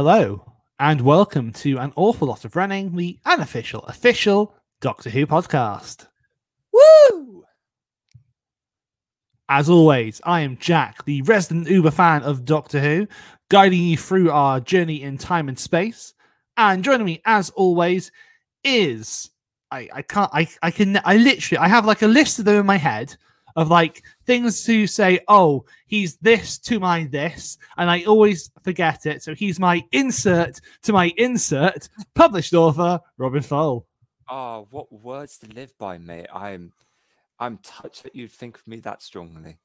Hello, and welcome to an awful lot of running, the unofficial, official Doctor Who podcast. Woo! As always, I am Jack, the resident Uber fan of Doctor Who, guiding you through our journey in time and space. And joining me, as always, is I, I can't I, I can I literally I have like a list of them in my head of like things to say, oh, he's this to my this, and I always forget it. So he's my insert to my insert, published author, Robin Fowle. Oh, ah, what words to live by, mate. I'm I'm touched that you'd think of me that strongly.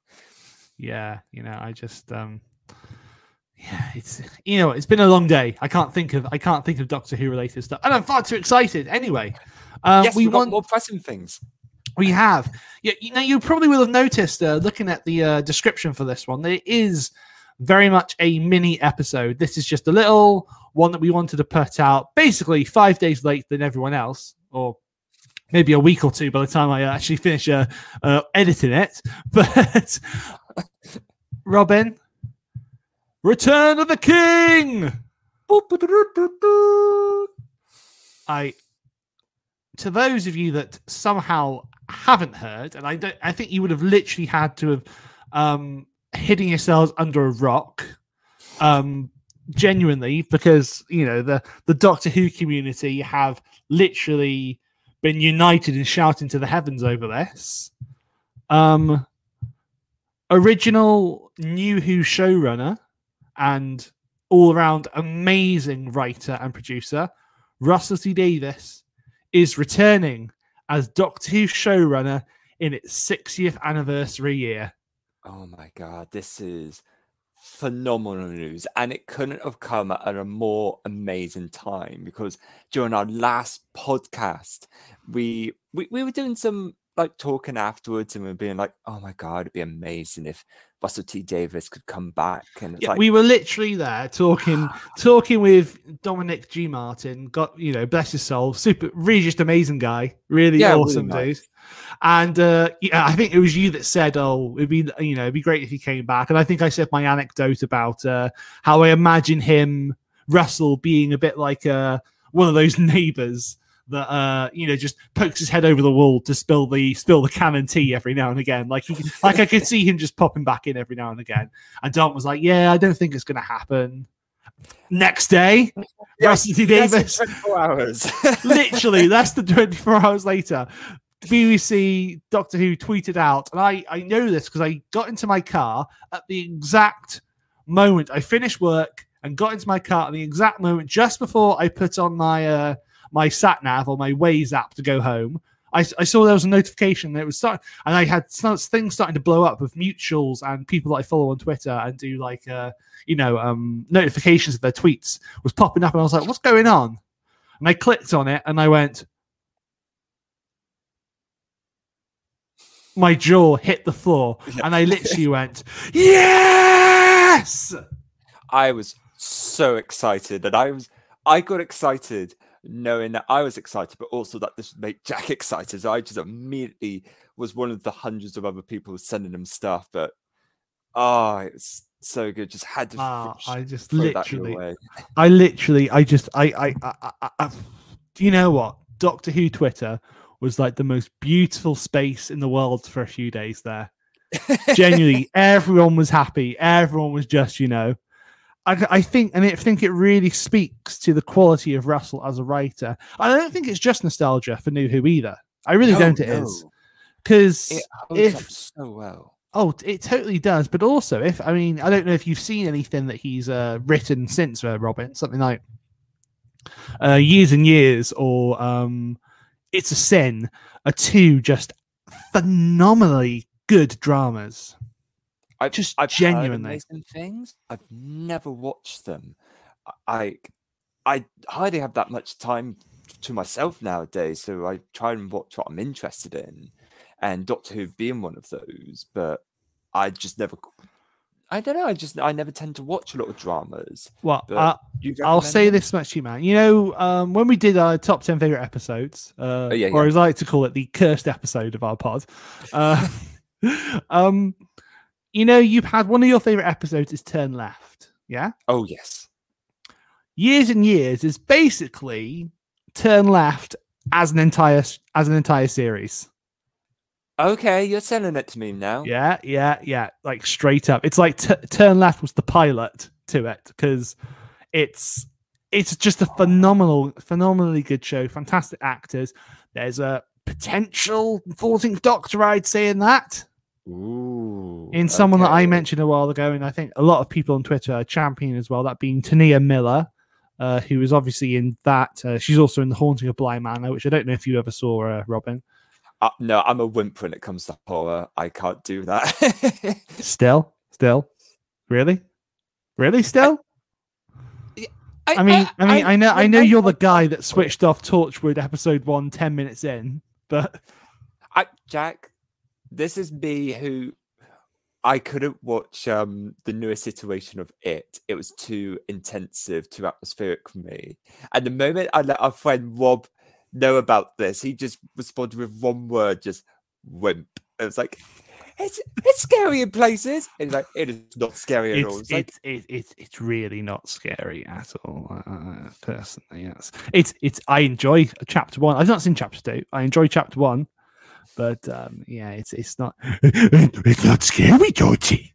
Yeah, you know, I just um yeah, it's you know, it's been a long day. I can't think of I can't think of Doctor Who related stuff. And I'm far too excited. Anyway, um, yes, we want more pressing things. We have. Yeah, you know, you probably will have noticed uh, looking at the uh, description for this one, it is very much a mini episode. This is just a little one that we wanted to put out basically five days late than everyone else, or maybe a week or two by the time I actually finish uh, uh, editing it. But Robin, Return of the King. I to those of you that somehow haven't heard, and I don't, I think you would have literally had to have um, hidden yourselves under a rock, um, genuinely, because you know the the Doctor Who community have literally been united in shouting to the heavens over this. Um, original New Who showrunner and all around amazing writer and producer Russell T Davies is returning as Doctor Who showrunner in its 60th anniversary year. Oh my god, this is phenomenal news, and it couldn't have come at a more amazing time because during our last podcast, we we, we were doing some like talking afterwards, and we are being like, "Oh my god, it'd be amazing if Russell T Davies could come back." And Yeah, like, we were literally there talking, talking with Dominic G. Martin. Got you know, bless his soul, super, really just amazing guy, really Yeah, really awesome dude. And uh, yeah, I think it was you that said, "Oh, it'd be you know, it'd be great if he came back." And I think I said my anecdote about uh, how I imagine him, Russell, being a bit like uh, one of those neighbors that uh, you know just pokes his head over the wall to spill the spill the canon tea every now and again. Like he, like I could see him just popping back in every now and again. And Dom was like, "Yeah, I don't think it's going to happen." Next day, Yeah, Russell Davies, 24 hours. literally that's the 24 hours later, BBC Doctor Who tweeted out, and I, I know this because I got into my car at the exact moment I finished work and got into my car at the exact moment just before I put on my uh, my sat nav or my Waze app to go home. I, I saw there was a notification that it was start, and I had some things starting to blow up with mutuals and people that I follow on Twitter and do like uh, you know um, notifications of their tweets was popping up, and I was like, "What's going on?" And I clicked on it and I went, my jaw hit the floor and I literally went, Yes! I was so excited, and I was I got excited knowing that I was excited, but also that this would make Jack excited. So I just immediately was one of the hundreds of other people sending him stuff. But oh, it's so good. Just had to. Ah, I just throw that your literally. I literally, I just, I, I, I, I do you know what? Doctor Who Twitter was like the most beautiful space in the world for a few days there. Genuinely, everyone was happy. Everyone was just, you know, I, I think, and I think it really speaks to the quality of Russell as a writer. I don't think it's just nostalgia for New Who either. I really No, don't. It is no. because holds up if so well. Oh, it totally does. But also, if I mean, I don't know if you've seen anything that he's uh, written since uh, Robin, something like uh, Years and Years or um, It's a Sin, are two just phenomenally good dramas. I've Just I've genuinely. things. I've never watched them. I I hardly have that much time to myself nowadays, so I try and watch what I'm interested in. and Doctor Who being one of those. But I just never. I don't know. I just I never tend to watch a lot of dramas. Well, uh, I'll say this much to you, man. You know, um, when we did our top 10 favorite episodes, uh, Oh, yeah, or yeah. as I like to call it, the cursed episode of our pod, uh, um, you know, you've had one of your favorite episodes is Turn Left. Yeah. Oh yes. Years and years is basically Turn Left as an entire as an entire series. Okay, you're selling it to me now. Yeah, yeah, yeah. Like straight up. It's like t- Turn Left was the pilot to it because it's it's just a phenomenal, phenomenally good show. Fantastic actors. There's a potential 14th Doctor, I'd say, in that. Ooh. In someone that I mentioned a while ago, and I think a lot of people on Twitter are championing as well, that being T'Nia Miller, uh, who is obviously in that. Uh, she's also in The Haunting of Bly Manor, which I don't know if you ever saw, uh, Robin. Uh, no, I'm a wimp when it comes to horror. I can't do that. Still, still, really, really, still. I mean, I mean, I know, I know you're the guy that switched off Torchwood episode one 10 minutes in, but I, Jack, this is me who I couldn't watch um the newest iteration of it. It was too intensive, too atmospheric for me. And the moment I let our friend Rob know about this, he just responded with one word, just wimp. It was like, it's it's scary in places. And he's like, it is not scary at all. it's It's like, it's it's it's it's really not scary at all. Uh, personally, yes, it's it's. I enjoy chapter one. I've not seen chapter two. I enjoy chapter one, but um, yeah, it's it's not. It's not scary, Georgie.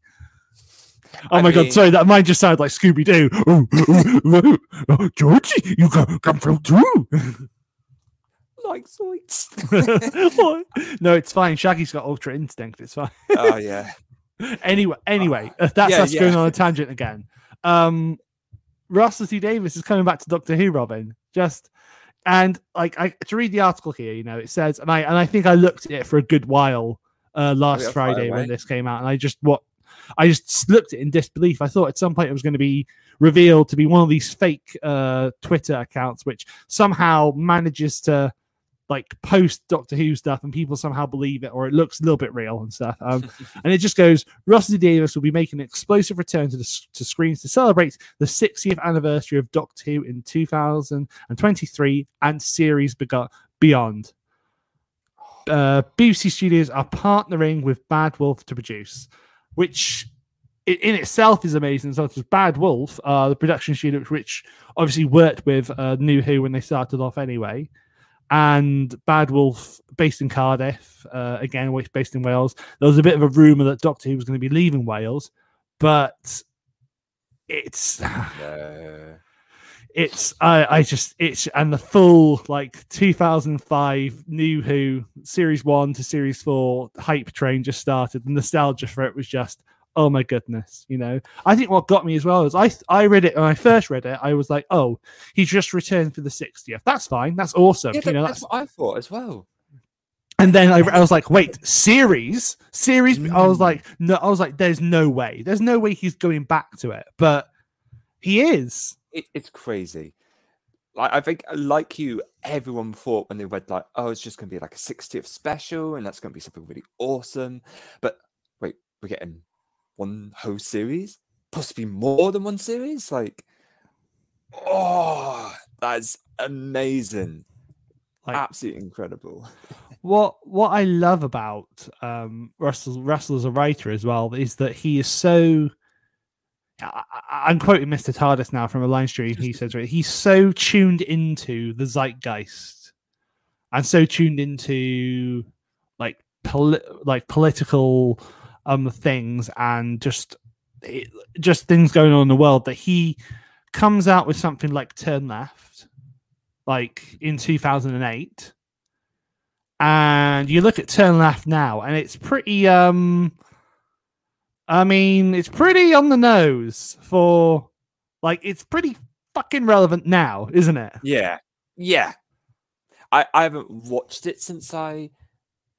Oh I my god! Sorry, that mine just sounded like Scooby Doo. Oh, oh, Georgie, you come come from too. like zoinks. No, it's fine. Shaggy's got ultra instinct. It's fine. oh yeah. anyway, anyway, uh, that's yeah, us going on a tangent again. Um, Russell T Davies is coming back to Doctor Who, Robin. Just and like I to read the article here, you know, it says, and I and I think I looked at it for a good while uh, last Friday when this came out, and I just what I just looked at it in disbelief. I thought at some point it was going to be revealed to be one of these fake uh, Twitter accounts, which somehow manages to like post Doctor Who stuff and people somehow believe it or it looks a little bit real and stuff. Um, and it just goes Russell Davies will be making an explosive return to the to screens to celebrate the 60th anniversary of Doctor Who in 2023 and series bego- beyond. Uh, BBC Studios are partnering with Bad Wolf to produce, which in itself is amazing. So, as Bad Wolf, uh, the production studio, which obviously worked with uh, New Who when they started off anyway, and Bad Wolf, based in Cardiff, uh, again, which based in Wales. There was a bit of a rumor that Doctor Who was going to be leaving Wales, but it's it's I, I just it's and the full like 2005 New Who series one to series four hype train just started. The nostalgia for it was just oh my goodness, you know. I think what got me as well is I I read it when I first read it. I was like, oh, he's just returned for the 60th. That's fine. That's awesome. Yeah, you know, that's that's, what I thought as well. and then I, I was like, wait, series, series. I was Mm. like, no, I was like, there's no way, there's no way he's going back to it, but he is. It, it's crazy. Like I think, like you, everyone thought when they read like, oh, it's just going to be like a 60th special, and that's going to be something really awesome. But wait, we're getting one whole series, possibly more than one series. Like, oh, that's amazing, Like, absolutely incredible. what what I love about um, Russell Russell as a writer as well is that he is so. I, I'm quoting Mr. TARDIS now from a line stream. He says right, he's so tuned into the zeitgeist and so tuned into like poli- like political um things and just it, just things going on in the world that he comes out with something like Turn Left, like in 2008 and you look at turn left now and it's pretty um i mean it's pretty on the nose for like it's pretty fucking relevant now isn't it? Yeah, yeah. I I haven't watched it since I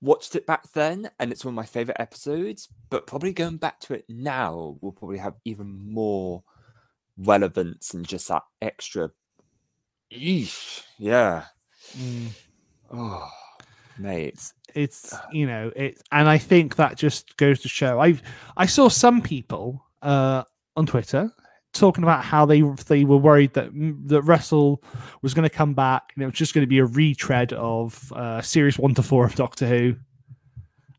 watched it back then, and it's one of my favorite episodes. But probably going back to it now will probably have even more relevance and just that extra. Eesh, yeah. Oh, mate. It's, it's you know it, and I think that just goes to show. I I saw some people uh, on Twitter talking about how they they were worried that that Russell was going to come back and it was just going to be a retread of uh, series one to four of Doctor Who,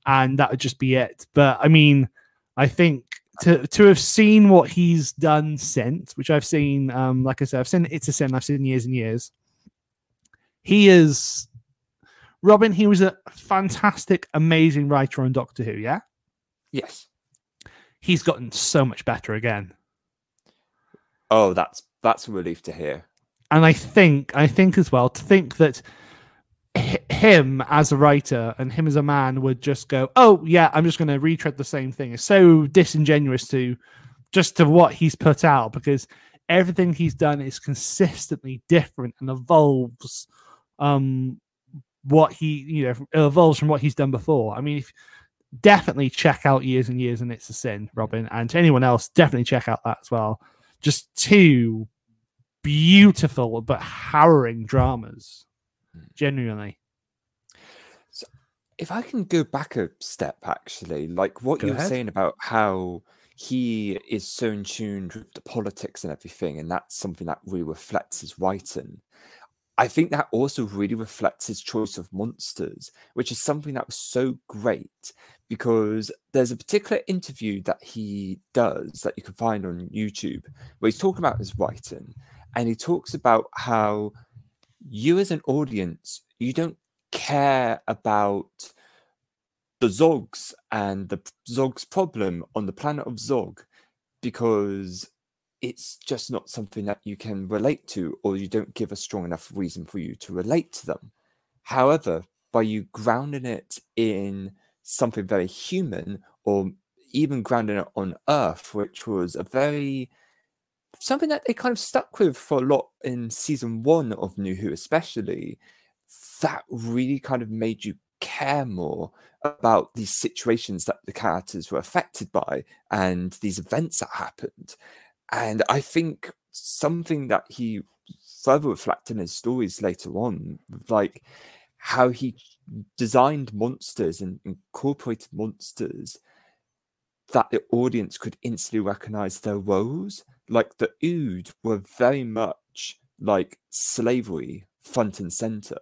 and that would just be it. But I mean, I think to to have seen what he's done since, which I've seen, um, like I said, I've seen It's a Sin, I've seen years and years. He is Robin. He was a fantastic, amazing writer on Doctor Who. Yeah, Yes. he's gotten so much better again. Oh, that's that's a relief to hear. and I think I think as well to think that him as a writer and him as a man would just go, oh yeah, I'm just going to retread the same thing. It's so disingenuous to just to what he's put out because everything he's done is consistently different and evolves. Um, what he you know evolves from what he's done before. I mean, if, definitely check out years and years and it's a sin, Robin, and to anyone else, definitely check out that as well. Just two beautiful but harrowing dramas. Hmm. Genuinely. So If I can go back a step, actually, like what Go you were ahead. saying about how he is so in tune with the politics and everything, and that's something that really reflects his writing. I think that also really reflects his choice of monsters, which is something that was so great because there's a particular interview that he does that you can find on YouTube where he's talking about his writing and he talks about how you as an audience you don't care about the Zogs and the Zogs problem on the planet of Zog because it's just not something that you can relate to or you don't give a strong enough reason for you to relate to them. However, by you grounding it in something very human or even grounding it on Earth, which was a very something that they kind of stuck with for a lot in season one of New Who, especially, that really kind of made you care more about these situations that the characters were affected by and these events that happened. And I think something that he further reflected in his stories later on, like how he designed monsters and incorporated monsters that the audience could instantly recognize their woes. Like the Ood were very much like slavery front and center.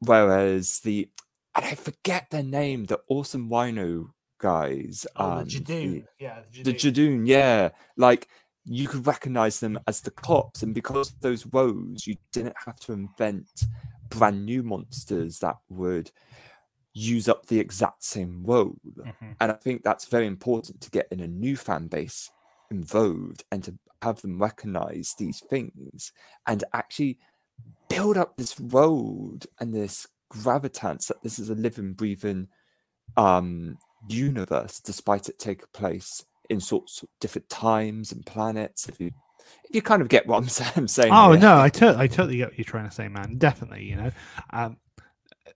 Whereas the and I forget their name, the awesome wino guys. um, the- Yeah, the Judoon, yeah. Like you could recognize them as the cops, and because of those woes, you didn't have to invent brand new monsters that would use up the exact same woe. Mhm. And I think that's very important to get in a new fan base involved and to have them recognize these things and actually build up this world and this gravitas that this is a living, breathing um universe despite it taking place in sorts of different times and planets if you you kind of get what i'm, saying Oh here. no, I, to- I totally get what you're trying to say, man. Definitely, you know. Um,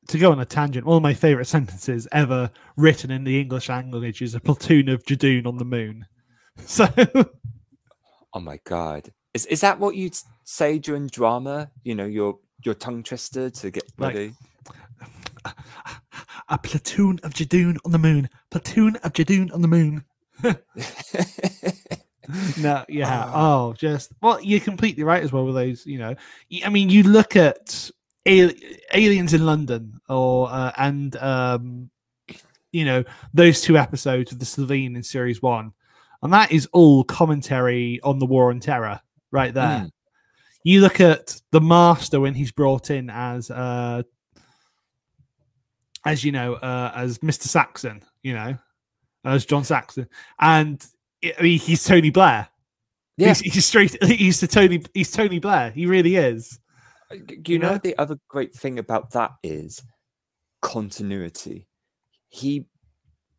to go on a tangent, one of my favorite sentences ever written in the English language is a platoon of Judoon on the moon. So oh my god is, is that what you'd say during drama you know your your tongue twister to get Like- ready a platoon of Judoon on the moon. Platoon of Jadoon on the moon. No, yeah. Ah. Oh, just well, you're completely right as well with those. You know, I mean, you look at al- aliens in London, or uh, and um, you know those two episodes of the Slitheen in series one, and that is all commentary on the war on terror, right there. Mm. You look at the Master when he's brought in as uh, as you know, uh, as Mister Saxon, you know, as John Saxon, and I mean, he's Tony Blair. yeah He's, he's straight. He's the Tony. He's Tony Blair. He really is. Uh, you you know know? the other great thing about that is continuity he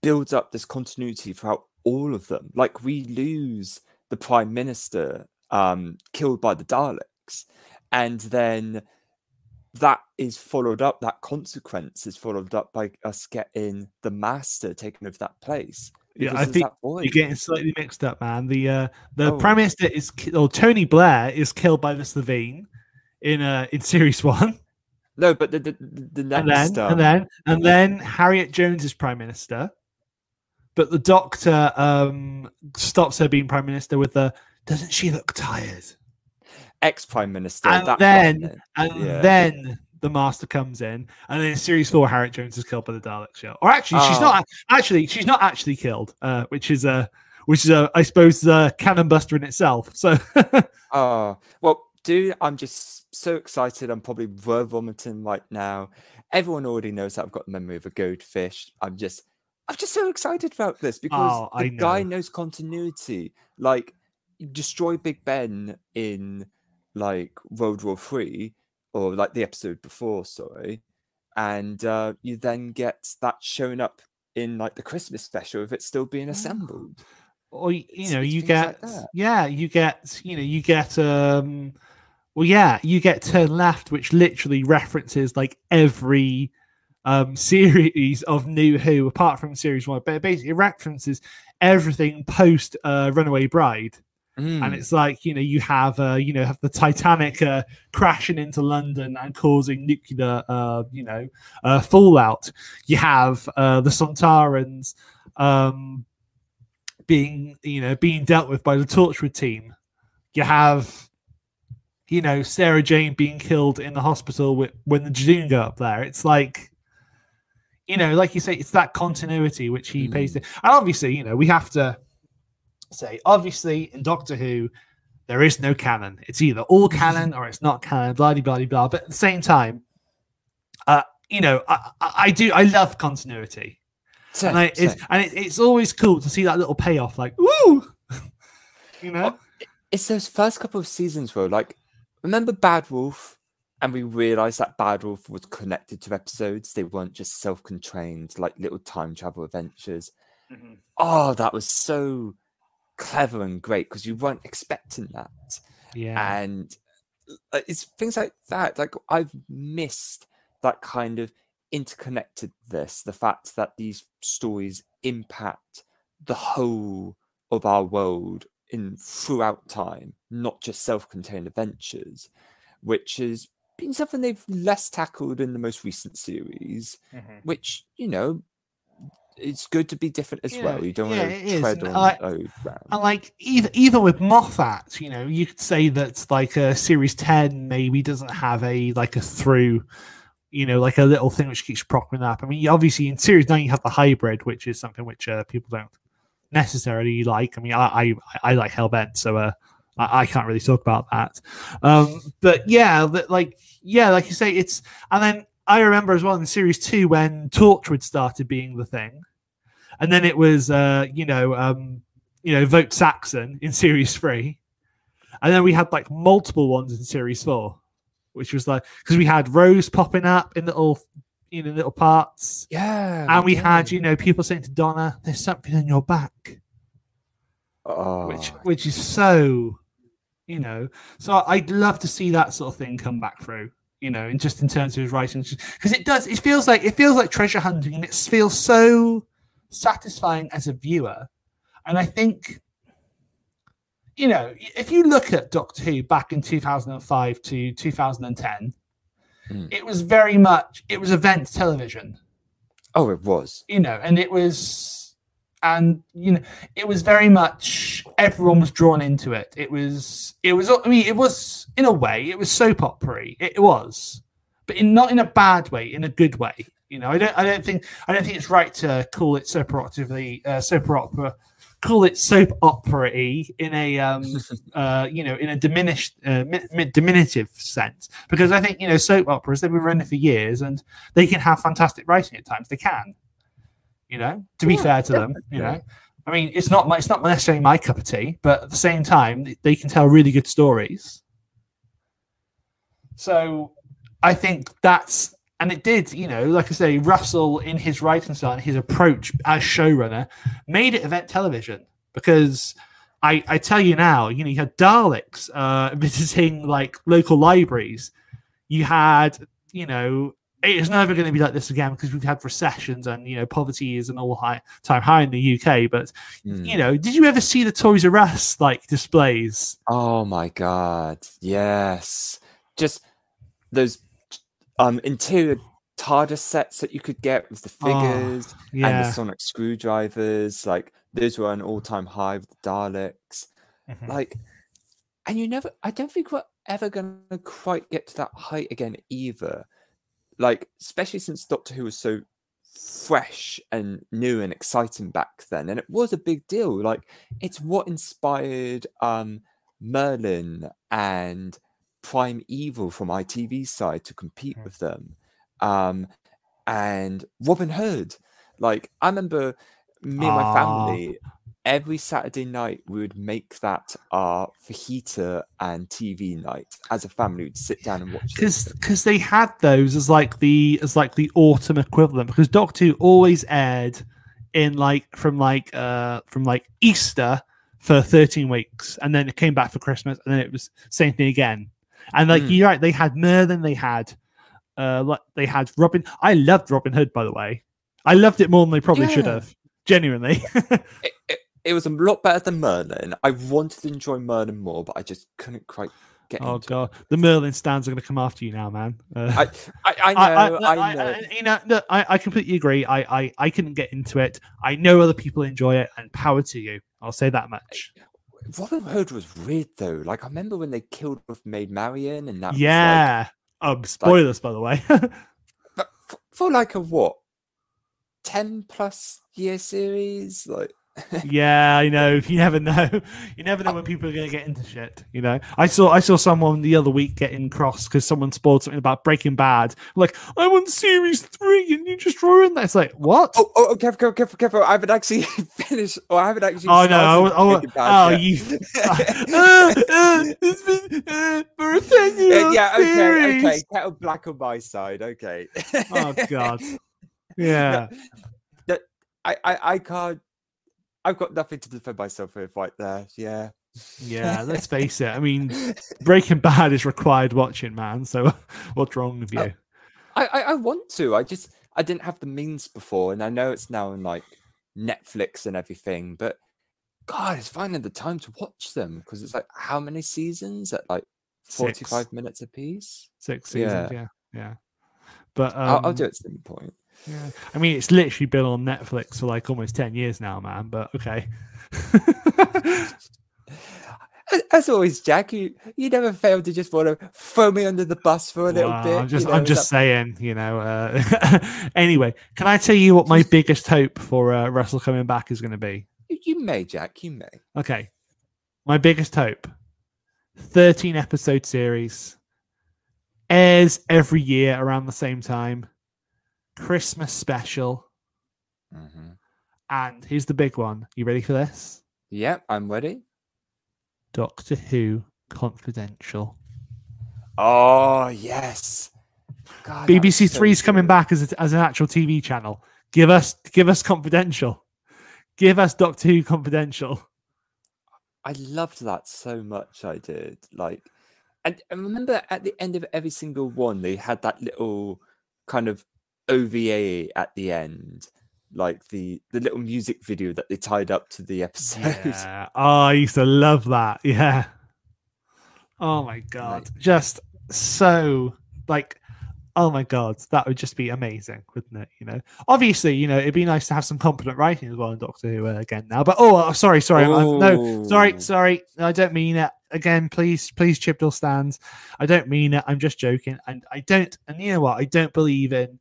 builds up this continuity throughout all of them like we lose the prime minister um killed by the daleks and then that is followed up that consequence is followed up by us getting the master taken over that place Yeah, I think. You're getting slightly mixed up, man. The uh, the Oh. Prime Minister is or Tony Blair is killed by the Slitheen in uh in series one. No, but the the, the next and then and then and then Harriet Jones is prime minister, but the Doctor um, stops her being prime minister with the "Doesn't she look tired?" ex prime minister. And then- one, And Yeah. then the Master comes in, and then in series four, Harriet Jones is killed by the Dalek shell. Or actually, she's Oh. not. Actually, she's not actually killed, uh, which is a, which is a, I suppose, a canon buster in itself. So Oh, well, dude, I'm just so excited. I'm probably word vomiting right now. Everyone already knows that I've got the memory of a goldfish. I'm just, I'm just so excited about this because Oh, the I guy knows continuity. Like, destroy Big Ben in like World War Three or like the episode before, sorry, and uh, you then get that showing up in like the Christmas special if it's still being assembled. or you It's- know you get like yeah you get you know you get um well yeah you get turn left which literally references like every um series of new who apart from series one but it basically references everything post uh runaway bride and Mm. it's like you know you have uh you know have the titanic uh crashing into london and causing nuclear uh you know uh fallout. You have uh the sontarans um being you know being dealt with by the torchwood team. You have you know sarah jane being killed in the hospital with, when the Judoon go up there. It's like you know like you say it's that continuity which he pays to and obviously you know we have to say obviously in Doctor Who there is no canon. It's either all canon or it's not canon. Blah blah blah blah. But at the same time, uh, you know, I, I, do I love continuity, Same, and I, it's and it, it's always cool to see that little payoff. Like, woo, you know, it's those first couple of seasons where like remember bad wolf and we realized that bad wolf was connected to episodes they weren't just self-contained like little time travel adventures oh that was so clever and great because you weren't expecting that. Yeah, and uh, it's things like that like i've missed that kind of interconnectedness the fact that these stories impact the whole of our world in throughout time not just self-contained adventures which has been something they've less tackled in the most recent series which you know it's good to be different as Yeah, well you don't yeah, want to tread on ground And like even even with Moffat, you know, you could say that like a series ten maybe doesn't have a like a through, you know, like a little thing which keeps propping up. I mean, you- obviously in series nine you have the hybrid, which is something which uh, people don't necessarily like. I mean, I I, I like Hellbent, so uh, I, I can't really talk about that. Um, but yeah, that like yeah, like you say, it's and then I remember as well in series two when Torchwood started being the thing, and then it was uh, you know um, you know vote Saxon in series three, and then we had like multiple ones in series four, which was like because we had Rose popping up in little you know little parts. yeah And we had, you know, people saying to Donna, "There's something on your back," oh, which which is so, you know. So I'd love to see that sort of thing come back through, you know, and just in terms of his writing, because it does. It feels like it feels like treasure hunting, and it feels so satisfying as a viewer. And I think, you know, if you look at Doctor Who back in 2005 to 2010, Mm. it was very much it was event television oh it was you know, and it was, and you know, it was very much everyone was drawn into it. It was, it was. I mean, it was in a way, it was soap opera. It was, but in not in a bad way, in a good way. You know, I don't, I don't think, I don't think it's right to call it soap operatively, uh, soap opera, call it soap opera in a, um, uh, you know, in a diminished, uh, mi- mi- diminutive sense, because I think you know soap operas they've been running for years and they can have fantastic writing at times. They can, you know. To be Yeah, fair to them, you know. I mean, it's not my, it's not necessarily my cup of tea, but at the same time, they can tell really good stories. So, I think that's and it did, you know, like I say, Russell in his writing style and his approach as showrunner made it event television because. I, I tell you now, you know, you had Daleks uh, visiting like local libraries. You had, you know, it is never going to be like this again because we've had recessions and you know poverty is an all high time high in the UK. But Mm. you know, did you ever see the Toys R Us like displays? Oh my god, yes. Just those um interior TARDIS sets that you could get with the Oh, figures and the sonic screwdrivers. Like those were an all-time high with the Daleks. Mhm. Like, and you never. I don't think we're ever gonna quite get to that height again either. Like, especially since Doctor Who was so fresh and new and exciting back then, and it was a big deal. Like, it's what inspired um Merlin and Primeval from ITV side to compete Mm. with them. Um, and Robin Hood. Like, I remember me and my family every Saturday night we would make that our fajita and TV night as a family. We'd sit down and watch because because they had those as like the as like the autumn equivalent because Doctor Who always aired in like from like uh from like Easter for 13 weeks and then it came back for Christmas and then it was same thing again and like Mm. you're right they had Merlin they had uh like they had Robin I loved Robin Hood by the way I loved it more than they probably should have genuinely It, it, it was a lot better than Merlin. I wanted to enjoy Merlin more, but I just couldn't quite get oh into it. god the Merlin stands are going to come after you now man uh, I, I, I know, I, know. you know, no, I, I completely agree. I, I, I couldn't get into it. I know other people enjoy it, and power to you. I'll say that much. Robin Hood was weird though. Like I remember when they killed off Maid Marian, and that was like, yeah. um, spoilers, by the way. for, for like a what, ten plus year series, like yeah, I know. You never know. You never know when people are going to get into shit. You know, I saw I saw someone the other week getting cross because someone spoiled something about Breaking Bad. Like, I'm on series three, and you just ruined that. It's like, what? Oh, oh, oh, careful, careful, careful. I haven't actually finished, or I haven't actually. Oh, no! I, started I, Bad oh, yet. you! uh, uh, it's been uh, for a ten year Uh, yeah, okay, okay. Kettle black on my side. Okay. Oh God! Yeah, I, I, I can't. I've got nothing to defend myself with right there. Yeah. yeah. Let's face it. I mean, Breaking Bad is required watching, man. So what's wrong with you? Oh, I, I, I want to. I just I didn't have the means before, and I know it's now on like Netflix and everything, but God, it's finding the time to watch them because it's like how many seasons at like Six. 45 minutes a piece? Six seasons. Yeah, yeah. But um, I'll, I'll do it at some point. Yeah. I mean, it's literally been on Netflix for like almost ten years now, man. But okay. As- always, Jack, you, you never fail to just want to throw me under the bus for a little bit. I'm just, you know, I'm just that- saying, you know. Uh, anyway, can I tell you what my biggest hope for uh, Russell coming back is going to be? you, may, Jack, you may. Okay, my biggest hope: thirteen episode series, airs every year around the same time, Christmas special, Mm-hmm. and here's the big one. You ready for this? Yep, I'm ready. Doctor Who Confidential. Oh, yes. God, BBC so Three is coming back as a, as an actual TV channel. Give us give us confidential. Give us Doctor Who confidential. I loved that so much. I did like, and, and remember at the end of every single one, they had that little kind of OVA at the end, like the the little music video that they tied up to the episode. Yeah. Oh, I used to love that. Yeah. Oh my god. Just so like oh my god, that would just be amazing, wouldn't it? You know, obviously, you know, it'd be nice to have some competent writing as well in Doctor Who uh, again now. But oh, uh, sorry, sorry, I'm- no, sorry, sorry, I don't mean it. Again, please, please, Chibnall stands. I don't mean it. I'm just joking, and I don't. And you know what? I don't believe in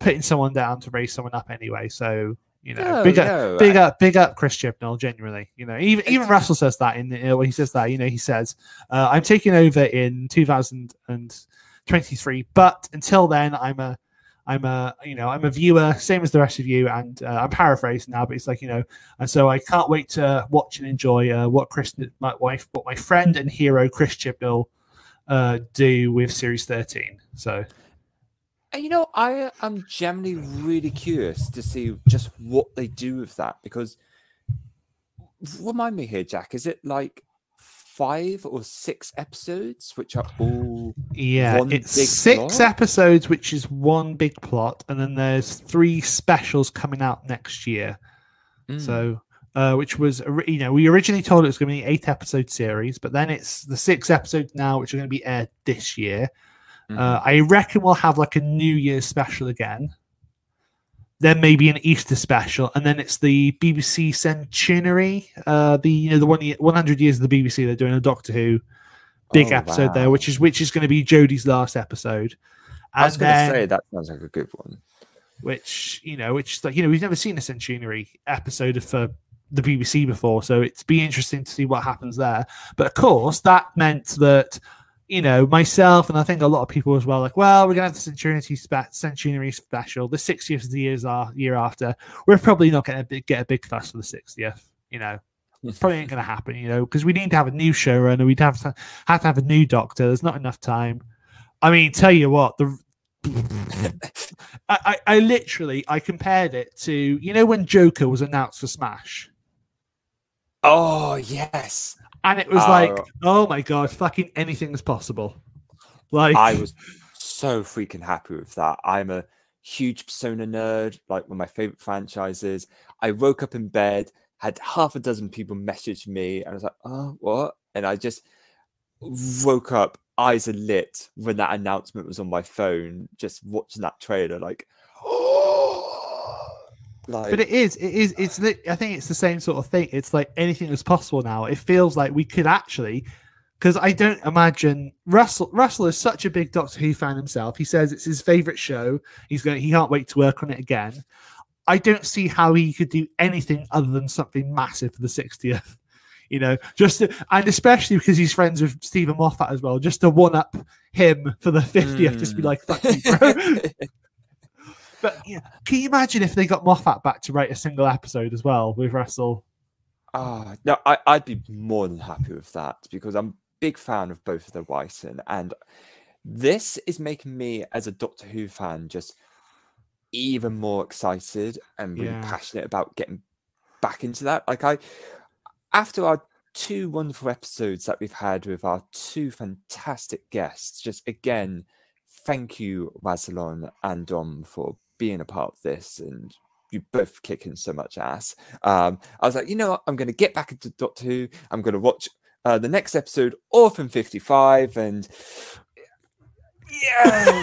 putting someone down to raise someone up anyway. So you know, No, big up, no, big up, big up, Chris Chibnall. Genuinely, you know, even even Russell says that in uh, when he says that. You know, he says, uh, "I'm taking over in 2023, but until then, I'm a." I'm a, you know, I'm a viewer, same as the rest of you, and uh, I'm paraphrasing now, but it's like, you know, and so I can't wait to watch and enjoy uh, what Chris, my wife, what my friend and hero Chris Chibnall uh, do with Series 13. So you know, I am generally really curious to see just what they do with that because remind me here, Jack, is it like five or six episodes which are all yeah, it's six plot? episodes, which is one big plot, and then there's three specials coming out next year. Mm, So, uh, which was you know we originally told it was going to be an eight episode series, but then it's the six episodes now, which are going to be aired this year. Uh, I reckon we'll have like a New Year's special again. Then maybe an Easter special, and then it's the BBC Centenary, uh, the you know the one 100 years of the BBC. They're doing a Doctor Who big Oh, episode there, which is which is going to be Jodie's last episode. I was going to say that sounds like a good one. which you know, which like you know, we've never seen a centenary episode for the BBC before, so it's be interesting to see what happens there. But of course, that meant that you know myself and I think a lot of people as well, like, well, we're gonna have the centenary spe- centenary special, the 60th of the years our year after. We're probably not gonna get a big fuss for the 60th, you know. It probably ain't gonna happen, you know, because we need to have a new showrunner. We'd have to have to have a new doctor. There's not enough time. I mean, tell you what, the I, I, I literally I compared it to you know when Joker was announced for Smash, Oh yes, and it was Oh. like, oh my god, fucking anything is possible. Like I was so freaking happy with that. I'm a huge Persona nerd, like one of my favorite franchises. I woke up in bed, had half a dozen people message me, and I was like, "Oh, what?" And I just woke up, eyes are lit when that announcement was on my phone, just watching that trailer, like, like, but it is, it is, it's. I think it's the same sort of thing. It's like anything is possible now. It feels like we could actually, because I don't imagine Russell. Russell is such a big Doctor Who fan himself. He says it's his favorite show. He's going. He can't wait to work on it again. I don't see how he could do anything other than something massive for the 60th. You know, just to, and especially because he's friends with Steven Moffat as well, just to one up him for the 50th, just be Mm. like, fuck you, bro. But yeah, can you imagine if they got Moffat back to write a single episode as well with Russell? Ah, no, I, I'd be more than happy with that because I'm a big fan of both of the Wyson, and this is making me, as a Doctor Who fan, just even more excited and really Yeah. passionate about getting back into that. Like I, after our two wonderful episodes that we've had with our two fantastic guests, just again, thank you, Wazalon and Dom, for being a part of this and you both kicking so much ass. Um, I was like, you know what? I'm going to get back into Doctor Who. I'm going to watch uh, the next episode, Orphan 55, and yeah,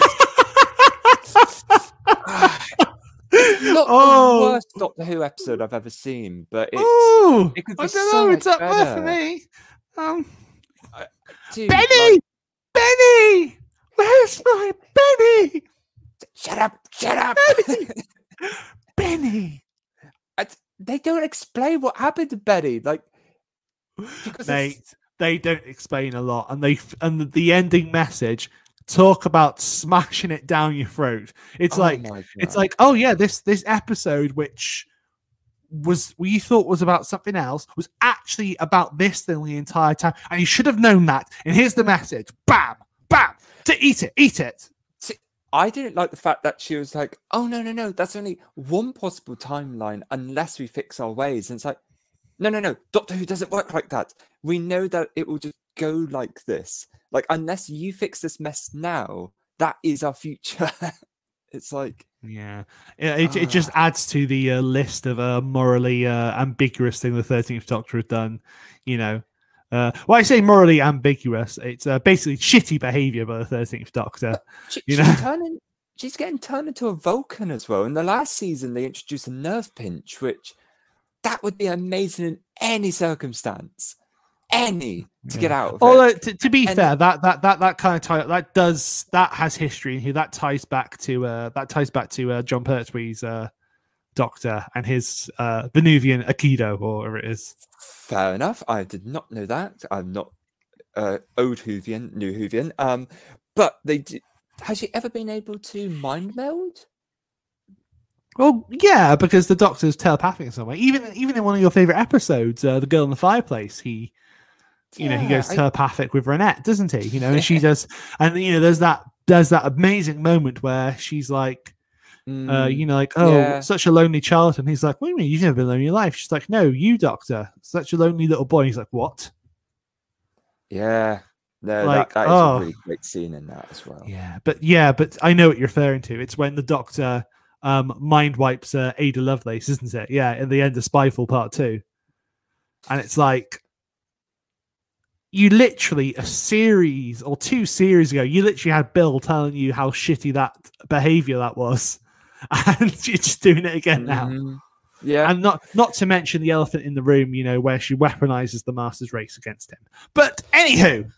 not Oh. the worst Doctor Who episode I've ever seen, but it's oh, it could I don't so know. It's up there for me. Um, dude, Benny, like, Benny, where's my Benny? Shut up, shut up. Benny. I- they don't explain what happened to Betty, like because They they don't explain a lot, and they and the, the ending message talk about smashing it down your throat. It's oh like it's like oh yeah this this episode which was we thought was about something else was actually about this thing the entire time and you should have known that and here's the message bam bam to eat it eat it I didn't like the fact that she was like, "Oh no, no, no, that's only one possible timeline unless we fix our ways." And it's like, "No, no, no, Doctor Who doesn't work like that. We know that it will just go like this. Like unless you fix this mess now, that is our future." it's like, yeah it, it just adds to the uh, list of uh, morally uh, ambiguous thing the 13th doctor has done you know uh, well, I say morally ambiguous. It's uh, basically shitty behavior by the Thirteenth Doctor. she, You she's turning, she's getting turned into a Vulcan as well. In the last season, they introduced a nerve pinch, which that would be amazing in any circumstance, any to get out of it. Although to, to be And- fair, that that that that kind of tie that does that has history in here. That ties back to uh that ties back to uh, Jon Pertwee's uh Doctor and his uh Venusian Aikido or whatever it is. Fair enough. I did not know that. I'm not uh, old Whovian, new Whovian. Um, but they did. Has she ever been able to mind meld? Well, yeah, because the Doctor's telepathic in some way. Even even in one of your favorite episodes, uh, the girl in the fireplace, he you know he Yeah, goes I- telepathic with Reinette, doesn't he? You know, and she does, and you know, there's that there's that amazing moment where she's like. Uh, Mm, you know, like, oh, yeah. such a lonely child. And he's like, what do you mean? You've never been lonely in your life. She's like, no, you, doctor. Such a lonely little boy. He's like, what? yeah. No, like, that, that is oh. a really great scene in that as well. Yeah, but yeah, but I know what you're referring to. It's when the doctor um, mind wipes uh, Ada Lovelace, isn't it? Yeah, in the end of Spyfall Part Two. And it's like, you literally a series or two series ago, you literally had Bill telling you how shitty that behavior that was, and just doing it again now. Mhm. Yeah. And not not to mention the elephant in the room, you know, where she weaponizes the Masters race against him. But anywho,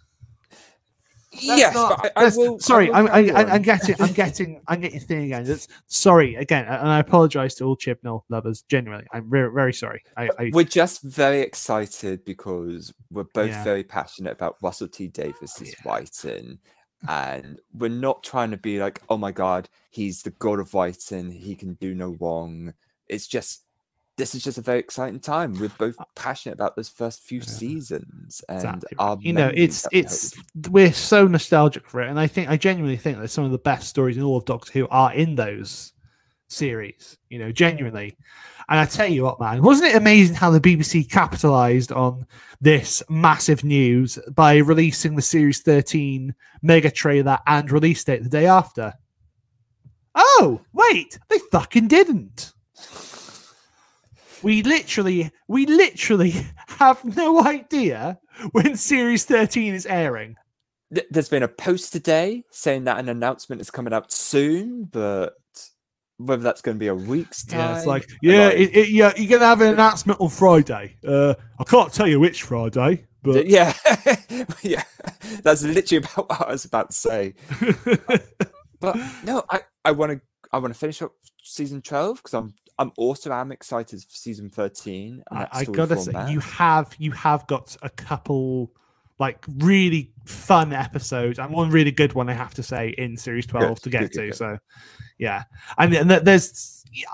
That's yes, not- I, I will. sorry, I I'm, will I, I, I'm getting, I'm getting, I'm getting thing again. That's, sorry again, and I apologize to all Chibnall lovers. Genuinely, I'm very, very sorry. I, I We're just very excited because we're both Yeah. very passionate about Russell T Davies's Yeah. writing. And we're not trying to be like, oh my God, he's the god of writing. He can do no wrong. It's just, this is just a very exciting time. We're both passionate about those first few Uh, seasons. And Exactly. our you know, it's it's we're so nostalgic for it, and I think I genuinely think that some of the best stories in all of Doctor Who are in those series. You know, genuinely. And I tell you what, man, wasn't it amazing how the BBC capitalized on this massive news by releasing the Series 13 mega trailer and release date the day after? Oh, wait, they fucking didn't. We literally, we literally have no idea when Series 13 is airing. There's been a post today saying that an announcement is coming out soon, but whether that's going to be a week's time. Yeah, it's like, yeah, like- it, it, yeah, you're gonna have an announcement on Friday. Uh, I can't tell you which Friday, but yeah, yeah, that's literally about what I was about to say. But no, I I want to I want to finish up season twelve because I'm I'm also am excited for season thirteen. I, I gotta say, you have you have got a couple like really fun episodes and one really good one I have to say in series 12 Good, to get good, to good. so yeah and, and there's yeah,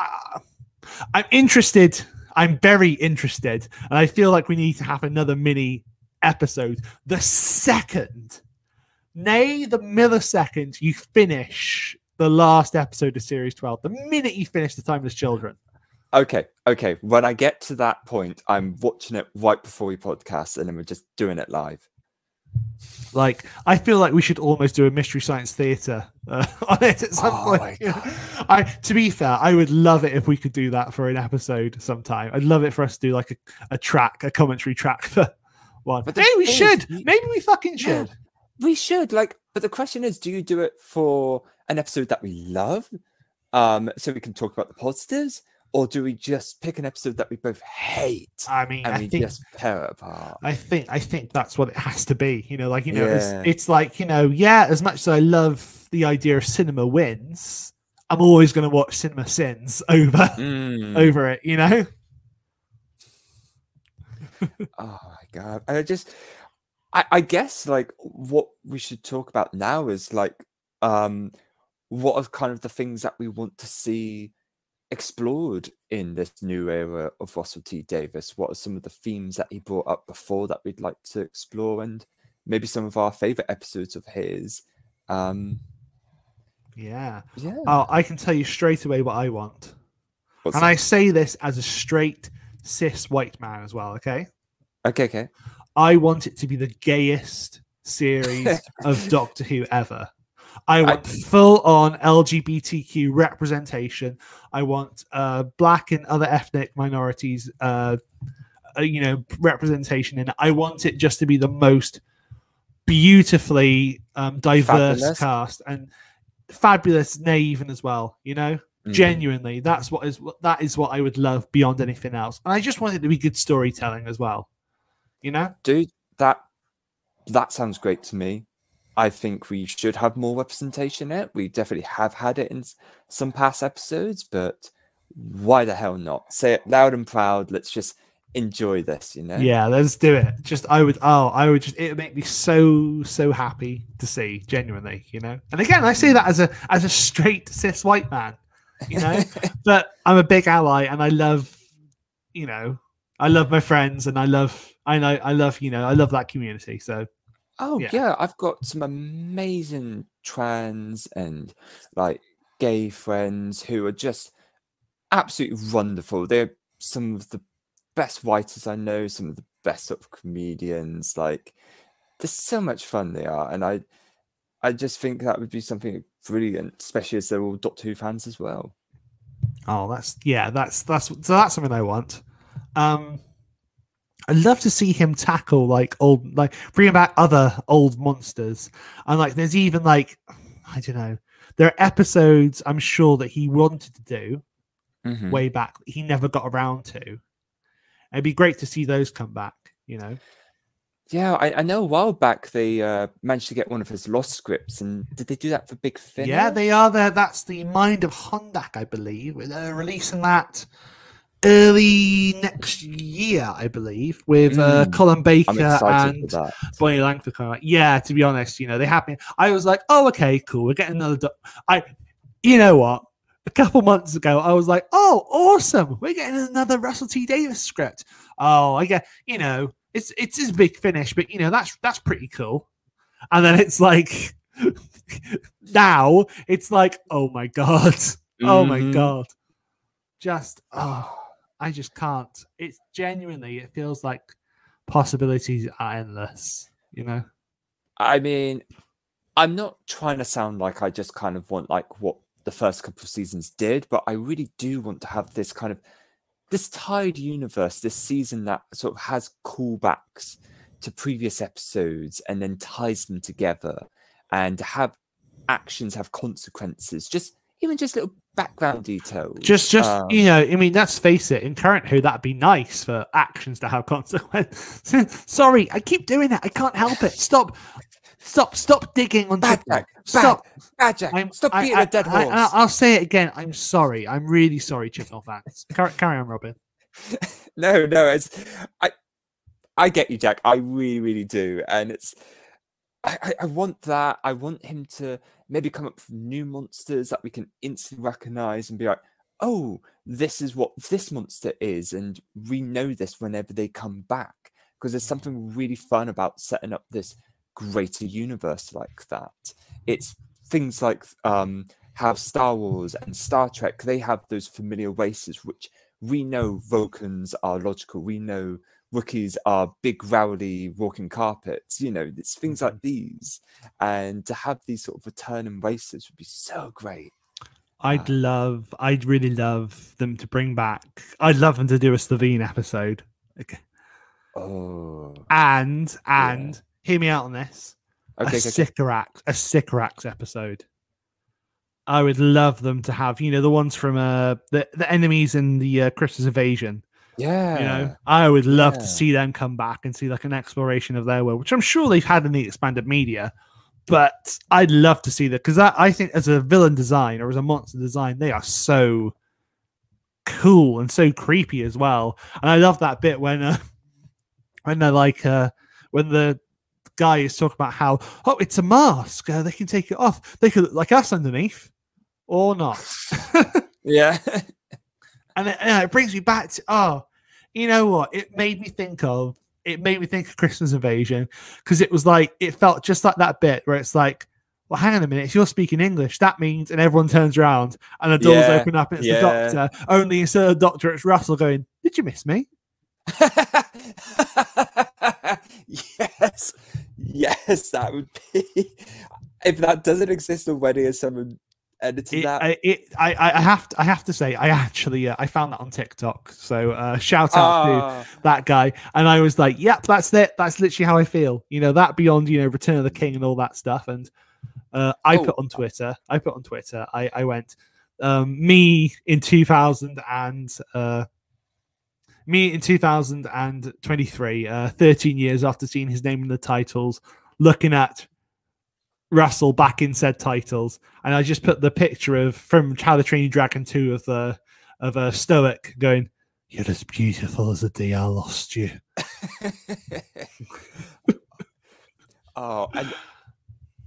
I'm interested I'm very interested and I feel like we need to have another mini episode the second nay the millisecond you finish the last episode of series 12 the minute you finish the timeless children Okay, okay. When I get to that point, I'm watching it right before we podcast, and then we're just doing it live. Like, I feel like we should almost do a mystery science theater uh, on it at some Oh point. I, to be fair, I would love it if we could do that for an episode sometime. I'd love it for us to do like a, a track, a commentary track for one. But Maybe we should. you- Maybe we fucking Yeah. should. We should like, but the question is, do you do it for an episode that we love, um, so we can talk about the positives, or do we just pick an episode that we both hate I mean, and I we think. just tear it apart? I think I think that's what it has to be. You know, like you know, Yeah. it's, it's like you know, yeah. As much as I love the idea of cinema wins, I'm always going to watch Cinema Sins over Mm. over it. You know, Oh my god! I just, I, I guess like what we should talk about now is like, um, what are kind of the things that we want to see explored in this new era of Russell T Davies? What are some of the themes that he brought up before that we'd like to explore, and maybe some of our favorite episodes of his? Um, yeah. yeah. Oh, I can tell you straight away what I want. What's and that? I say this as a straight cis white man as well, okay? okay, okay. I want it to be the gayest series of Doctor Who ever. I want full on LGBTQ representation. I want uh, black and other ethnic minorities, uh, uh, you know, representation in it. I want it just to be the most beautifully um, diverse Fabulous. cast and fabulous, naive as well. You know, Mhm. genuinely that's what is that is what i would love beyond anything else and i just want it to be good storytelling as well you know dude that that sounds great to me i think we should have more representation in it. We definitely have had it in some past episodes but why the hell not? Say it loud and proud let's just enjoy this you know? Yeah let's do it. Just i would oh i would just it would make me so so happy to see genuinely you know? And again i say that as a as a straight cis white man you know? But i'm a big ally and i love you know i love my friends and i love i know i love you know i love that community so oh Yeah. yeah. i've got some amazing trans and like gay friends who are just absolutely wonderful they're some of the best writers i know some of the best sort of comedians like there's so much fun they are and i i just think that would be something brilliant especially as they're all doctor who fans as well Oh, that's yeah, that's that's so that's something I want. Um I'd love to see him tackle like old, like bring back other old monsters. And like, there's even like, I don't know, there are episodes I'm sure that he wanted to do Mhm. way back he never got around to. It'd be great to see those come back, you know. Yeah, I, I know a while back they uh, managed to get one of his lost scripts, and did they do that for Big Finish? Yeah, they are there. That's the Mind of Hodiac, I believe. They're releasing that early next year, I believe, with uh, Mm. Colin Baker and. Bonnie Langford. Yeah, to be honest, you know, they happened. I was like, oh, okay, cool. We're getting another. Do-. I, you know what? A couple months ago, I was like, oh, awesome. We're getting another Russell T Davies script. Oh, I get, you know, it's it's his big finish, but you know, that's that's pretty cool. And then it's like, now it's like, oh my god, oh my Mhm. god, just oh, I just can't. It's genuinely, it feels like possibilities are endless. You know. I mean, I'm not trying to sound like I just kind of want like what the first couple of seasons did, but I really do want to have this kind of this tied universe, this season that sort of has callbacks to previous episodes and then ties them together and have actions have consequences. Just even just little background details. Just, just Um, you know, I mean, let's face it. In current Who, that'd be nice for actions to have consequences. Sorry, I keep doing that. I can't help it. Stop, stop, stop digging on Bad Jack, Stop. bad Jack, I'm, stop I- beating I- a dead I- horse. I, I'll say it again. I'm sorry. I'm really sorry, Chibnall fans. Carry, carry on, Robin. no, no, it's I I get you, Jack. I really, really do. And it's I, I, I want that. I want him to maybe come up with new monsters that we can instantly recognize and be like, oh, this is what this monster is, and we know this whenever they come back. Because there's something really fun about setting up this greater universe like that. It's things like um how Star Wars and Star Trek they have those familiar races which we know Vulcans are logical. We know Wookiees are big, rowdy, walking carpets. You know, it's things like these. And to have these sort of returning races would be so great. I'd Ah. love, I'd really love them to bring back. I'd love them to do a Slitheen episode. Okay. Oh, And and hear me out on this. okay. a okay, okay. Sycorax, a Sycorax episode. I would love them to have, you know, the ones from uh the, the enemies in the uh, Christmas Invasion. Yeah. You know, I would love yeah. to see them come back and see like an exploration of their world, which I'm sure they've had in the expanded media. But I'd love to see that because I, I think as a villain design or as a monster design, they are so cool and so creepy as well. And I love that bit when uh, when they're like uh, when the guy is talking about how oh it's a mask, uh, they can take it off, they could look like us underneath or not. yeah. and it, it brings me back to oh you know what it made me think of it made me think of christmas invasion because it was like it felt just like that bit where it's like well hang on a minute if you're speaking english that means and everyone turns around and the doors Yeah, open up and it's yeah. the doctor only instead of the doctor it's russell going did you miss me yes. Yes, that would be. If that doesn't exist already, as someone edited it, that. I, it, I, I I have to, I have to say, I actually, uh, I found that on TikTok. So uh, shout out to Ah, that guy. And I was like, yep, that's it. That's literally how I feel. You know, that beyond, you know, Return of the King and all that stuff. And uh, I Oh. put on Twitter, I put on Twitter, I, I went, um, me in 2000 and, uh, me in 2023, uh, 13 years after seeing his name in the titles, looking at Russell back in said titles, and I just put the picture of from How the Train Your Dragon 2 of the of a Stoick going, You're as beautiful as the day I lost you. oh, and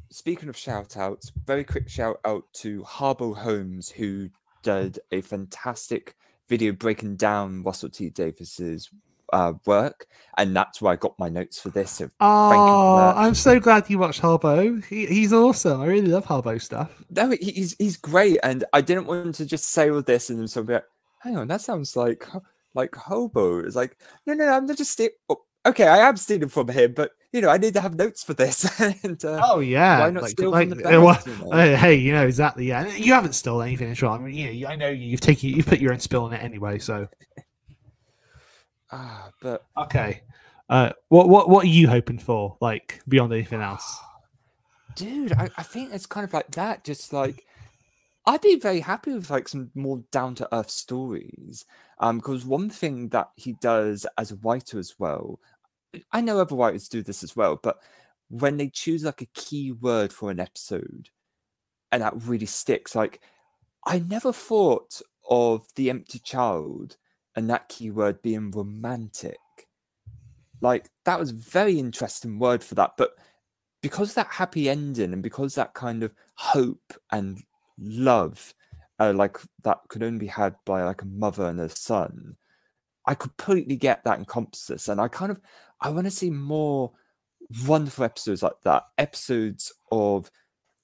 speaking of shout outs, very quick shout out to Harbo Holmes, who did a fantastic video breaking down Russell T Davies's uh, work, and that's where I got my notes for this. So Oh. I'm so glad you watched Harbo. He, he's awesome. I really love Harbo stuff. no, he's he's great, and I didn't want to just say all this and then somebody like, hang on, that sounds like like hobo. It's like no, no, no I'm not just ste- oh, okay. I am stealing from him, but you know, I need to have notes for this. and uh, Oh yeah, why not like, steal like, from the well, you know? uh, hey, you know exactly. Yeah, you haven't stolen anything all. I mean, you know, I know you've taken, you've put your own spill on it anyway. So Ah, but Okay. Uh, what what what are you hoping for? Like beyond anything else? dude, I, I think it's kind of like that. Just like I'd be very happy with like some more down to earth stories. Um, because one thing that he does as a writer as well, I know other writers do this as well, but when they choose like a key word for an episode and that really sticks, like I never thought of the empty child and that keyword being romantic. Like that was very interesting word for that, but because that happy ending and because that kind of hope and love, uh, like that could only be had by like a mother and a son, I completely get that encompasses, and I kind of I want to see more wonderful episodes like that, episodes of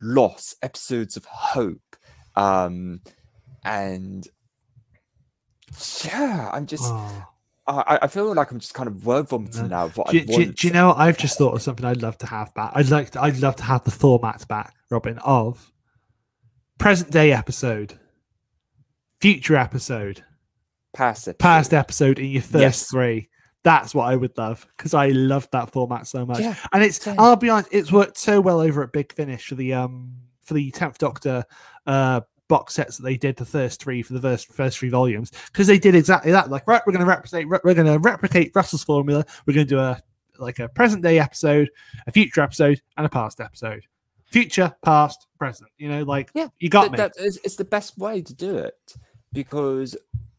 loss, episodes of hope, um, and yeah, I'm just. Oh. I, I feel like I'm just kind of word vomiting now. Of what Do, do- do you know what? I've just thought of something I'd love to have back. I'd like to, I'd love to have the format back, Robin, of present day episode, future episode, past it. past episode in your first Yes. three. That's what I would love because I loved that format so much. Yeah, and it's same. I'll be honest, it's worked so well over at Big Finish for the um for the tenth Doctor uh box sets that they did the first three for the first first three volumes because they did exactly that. Like, right, we're going to replicate we're going to replicate Russell's formula. We're going to do a like a present day episode, a future episode, and a past episode. Future, past, present. You know, like Yeah, you got Th- me. that is, it's the best way to do it because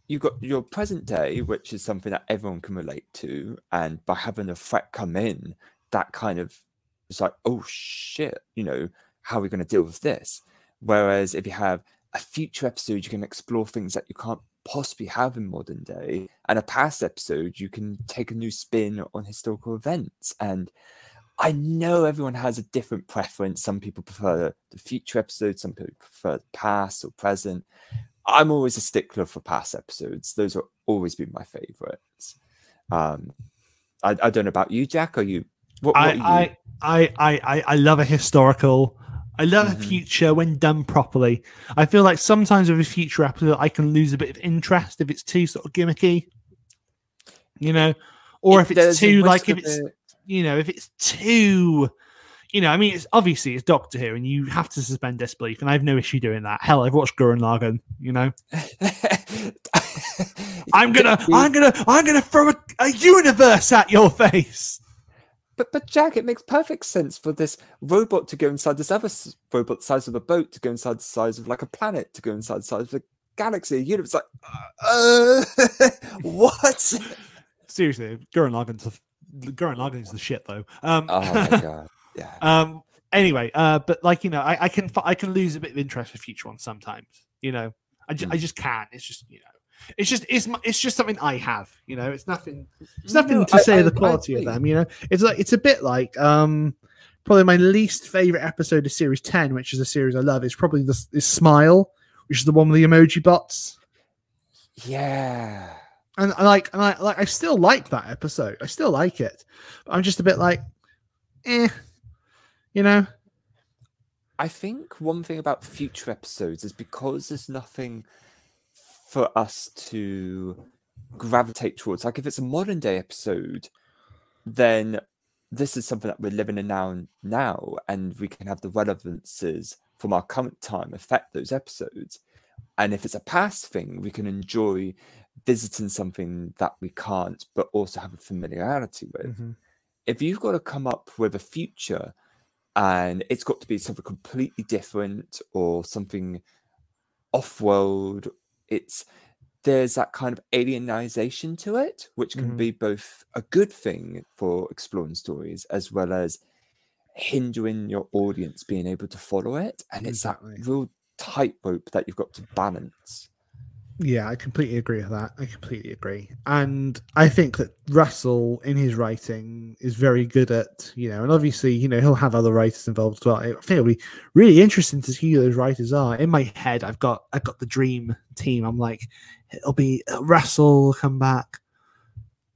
you've got your present day, which is something that everyone can relate to, and by having a threat come in, that kind of it's like, oh shit, you know, how are we going to deal with this? Whereas if you have a future episode, you can explore things that you can't possibly have in modern day, and a past episode, you can take a new spin on historical events. And I know everyone has a different preference. Some people prefer the future episodes, some people prefer the past or present. I'm always a stickler for past episodes. Those have always been my favorites. Um, I, I don't know about you, Jack. Are you? What, what I, are you? I, I, I, I, I love a historical. I love a Mhm. future when done properly. I feel like sometimes with a future episode, I can lose a bit of interest if it's too sort of gimmicky, you know, or if, there's it's too like if it's it- you know if it's too, you know, I mean, it's obviously it's Doctor Who, and you have to suspend disbelief, and I have no issue doing that. Hell, I've watched Gurren Lagann, you know. I'm gonna, I'm gonna, I'm gonna throw a, a universe at your face. But but Jack, it makes perfect sense for this robot to go inside this other robot the size of a boat to go inside the size of like a planet to go inside the size of a galaxy, a universe. Like, uh, what? Seriously, Gurren Lagann's the Gurren Lagann's the shit though. Um, Oh my god! Yeah. um. Anyway, uh, but like you know, I, I can I can lose a bit of interest for future ones sometimes. You know, I, ju- I Mm. just can. It's just you know, it's just it's it's just something I have. You know, it's nothing. It's No, nothing to I- say I- of the I quality of them. You know, it's like it's a bit like um. Probably my least favorite episode of series ten, which is a series I love, is probably this is Smile, which is the one with the emoji bots. Yeah. and I like and I like I still like that episode. I still like it. But I'm just a bit like, eh, you know. I think one thing about future episodes is because there's nothing for us to gravitate towards. Like if it's a modern day episode, then this is something that we're living in now now, and we can have the relevances from our current time affect those episodes. And if it's a past thing, we can enjoy visiting something that we can't, but also have a familiarity with mm-hmm. if you've got to come up with a future and it's got to be something completely different or something off world it's there's that kind of alienization to it which can Mhm. be both a good thing for exploring stories as well as hindering your audience being able to follow it and it's Exactly. that real tightrope that you've got to balance Yeah, I completely agree with that. I completely agree. And I think that Russell in his writing is very good at, you know, and obviously, you know, he'll have other writers involved as well. I think it'll be really interesting to see who those writers are. In my head, I've got I've got the dream team. I'm like, it'll be Russell will come back.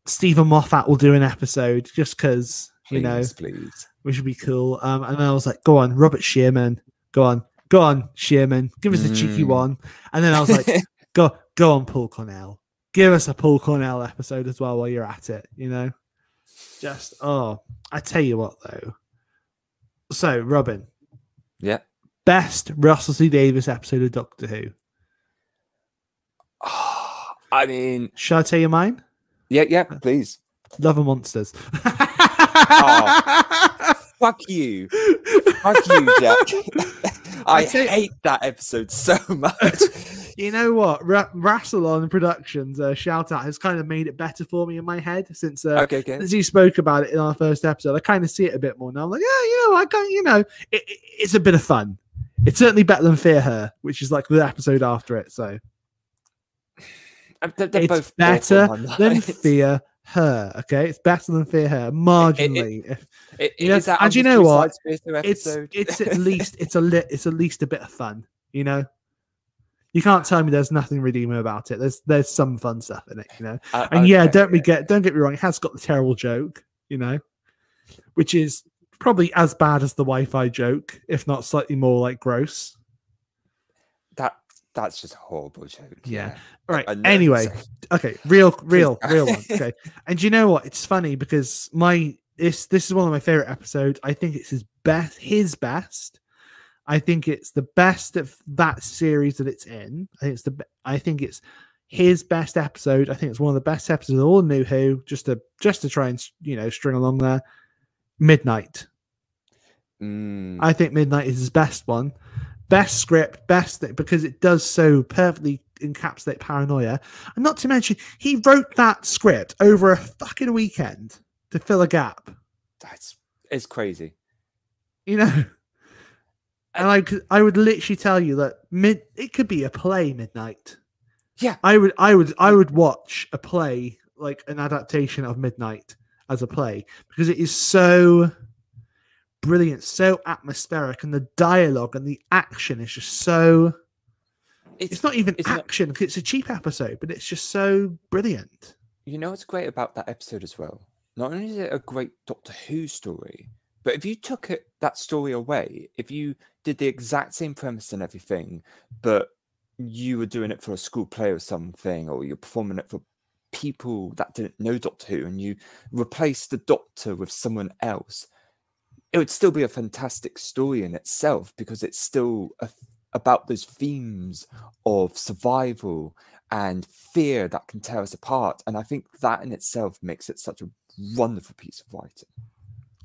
Steven Moffat will do an episode just because, you know, please which would be cool. Um, and then I was like, go on, Robert Shearman, go on, go on, Shearman, give us a cheeky Mm. one. And then I was like, go, go on, Paul Cornell, give us a Paul Cornell episode as well while you're at it. You know, just oh, I tell you what though. So Robin, Yeah. best Russell T Davies episode of Doctor Who. I mean, Shall I tell you mine? yeah, yeah, uh, please. Love and Monsters. Oh, fuck you. Fuck you, Jack. I hate that episode so much. You know what? Ra- Rassilon Productions, uh, shout out, has kind of made it better for me in my head since uh, okay, okay. as you spoke about it in our first episode. I kind of see it a bit more now. I'm like, yeah, you know, I can you know, it, it- it's a bit of fun. It's certainly better than Fear Her, which is like the episode after it. So They're, they're it's both better than Fear Her. Okay, it's better than Fear Her marginally. If- It, You know, is that and you know what? It's it's at least it's a lit it's at least a bit of fun. You know. You can't tell me there's nothing redeeming about it. There's there's some fun stuff in it, you know. Uh, And yeah, don't me get don't get me wrong, it has got the terrible joke, you know, which is probably as bad as the Wi-Fi joke, if not slightly more like gross. that that's just a horrible joke. Yeah. Yeah. All right. Anyway, okay, real, real, real one. Okay. And you know what? It's funny because my this this is one of my favorite episodes. I think it's his best, his best. I think it's the best of that series that it's in. I think it's the. I think it's his best episode. I think it's one of the best episodes of all New Who. Just to just to try and you know string along there. Midnight. Mm, I think Midnight is his best one. Best script, best thing, because it does so perfectly encapsulate paranoia. And not to mention, he wrote that script over a fucking weekend to fill a gap, that's it's crazy. you know? And I, could, I would literally tell you that mid it could be a play midnight. Yeah. I would I would I would watch a play like an adaptation of Midnight as a play because it is so brilliant, so atmospheric, and the dialogue and the action is just so. It's, It's not even it's action because it's a cheap episode, but it's just so brilliant. you know what's great about that episode as well. Not only is it a great Doctor Who story, but if you took it that story away, if you did the exact same premise and everything, but you were doing it for a school play or something, or you're performing it for people that didn't know Doctor Who, and you replaced the Doctor with someone else, it would still be a fantastic story in itself because it's still a, about those themes of survival and fear that can tear us apart. And I think that in itself makes it such a wonderful piece of writing.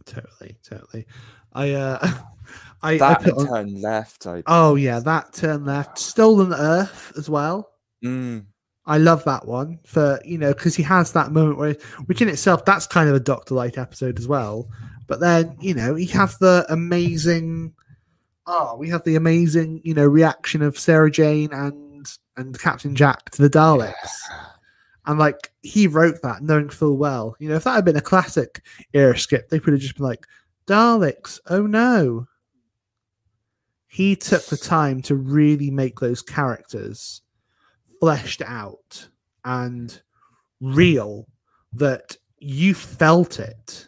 Totally, totally. I uh, I, I That on, turn left. I oh yeah, that turn left, stolen Earth as well. mm, I love that one for you know because he has that moment where, which in itself, that's kind of a Doctor Light episode as well. But then you know he has the amazing, oh, we have the amazing you know reaction of Sarah Jane and and Captain Jack to the Daleks, and like he wrote that knowing full well, you know, if that had been a classic era skip, they would have just been like Daleks, oh no. He took the time to really make those characters fleshed out and real that you felt it.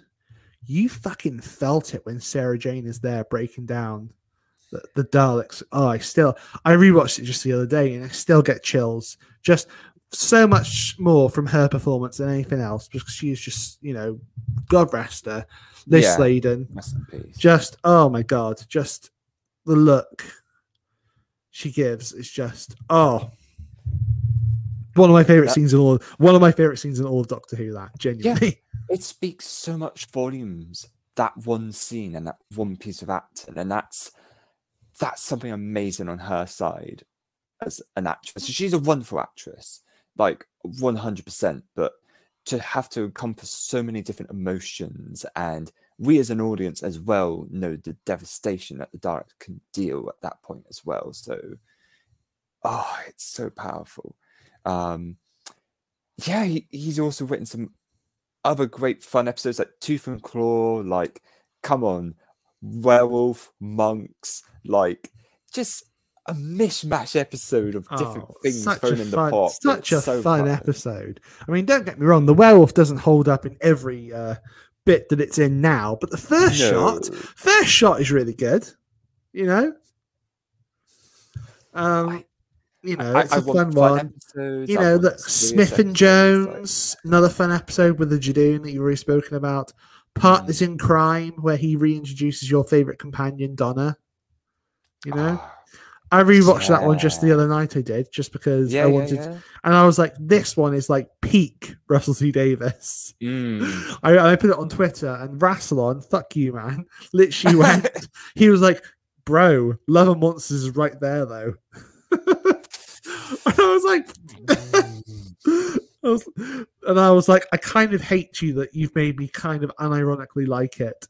You fucking felt it when Sarah Jane is there breaking down the, the Daleks. Oh, I still I rewatched it just the other day and I still get chills. Just so much more from her performance than anything else because she is just, you know, God rest her. Lis Yeah. Sladen. rest in peace. Just oh my god, just the look she gives is just oh one of my favorite That- scenes in all one of my favorite scenes in all of Doctor Who that genuinely. it speaks so much volumes that one scene and that one piece of acting and that's that's something amazing on her side as an actress she's a wonderful actress like 100% but to have to encompass so many different emotions and we as an audience as well know the devastation that the director can deal at that point as well. So oh it's so powerful. Um yeah he, he's also written some other great fun episodes like Tooth and Claw, like come on, werewolf, monks, like just a mishmash episode of different Oh, things thrown in the fun, pot. Such a so fun episode. I mean, don't get me wrong, the werewolf doesn't hold up in every uh, bit that it's in now, but the first shot, first shot is really good. You know. Um, I- you know, I, it's I a fun one. episodes, you know, that Smith and episodes, like- Jones, another fun episode with the Judoon that you've already spoken about. Partners Mm. in Crime, where he reintroduces your favorite companion, Donna. You know, Ah, I rewatched that one just the other night. I did just because yeah, I yeah, wanted, yeah. and I was like, this one is like peak Russell T Davies. Mm. I, I put it on Twitter, and Rassilon, fuck you, man, literally went. he was like, "Bro, Love and Monsters is right there, though." and I was like, I was, and I was like, I kind of hate you that you've made me kind of unironically like it.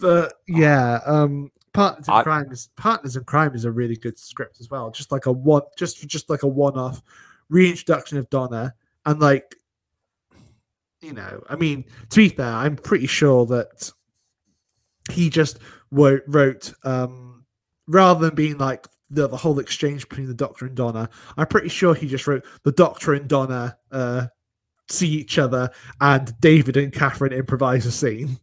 but yeah, um, partners in I- crime is partners in crime is a really good script as well. Just like a one, just just like a one-off reintroduction of Donna, and like, you know, I mean, to be fair, I'm pretty sure that he just wo- wrote um rather than being like the, the whole exchange between the doctor and donna i'm pretty sure he just wrote the doctor and donna uh see each other and david and catherine improvise a scene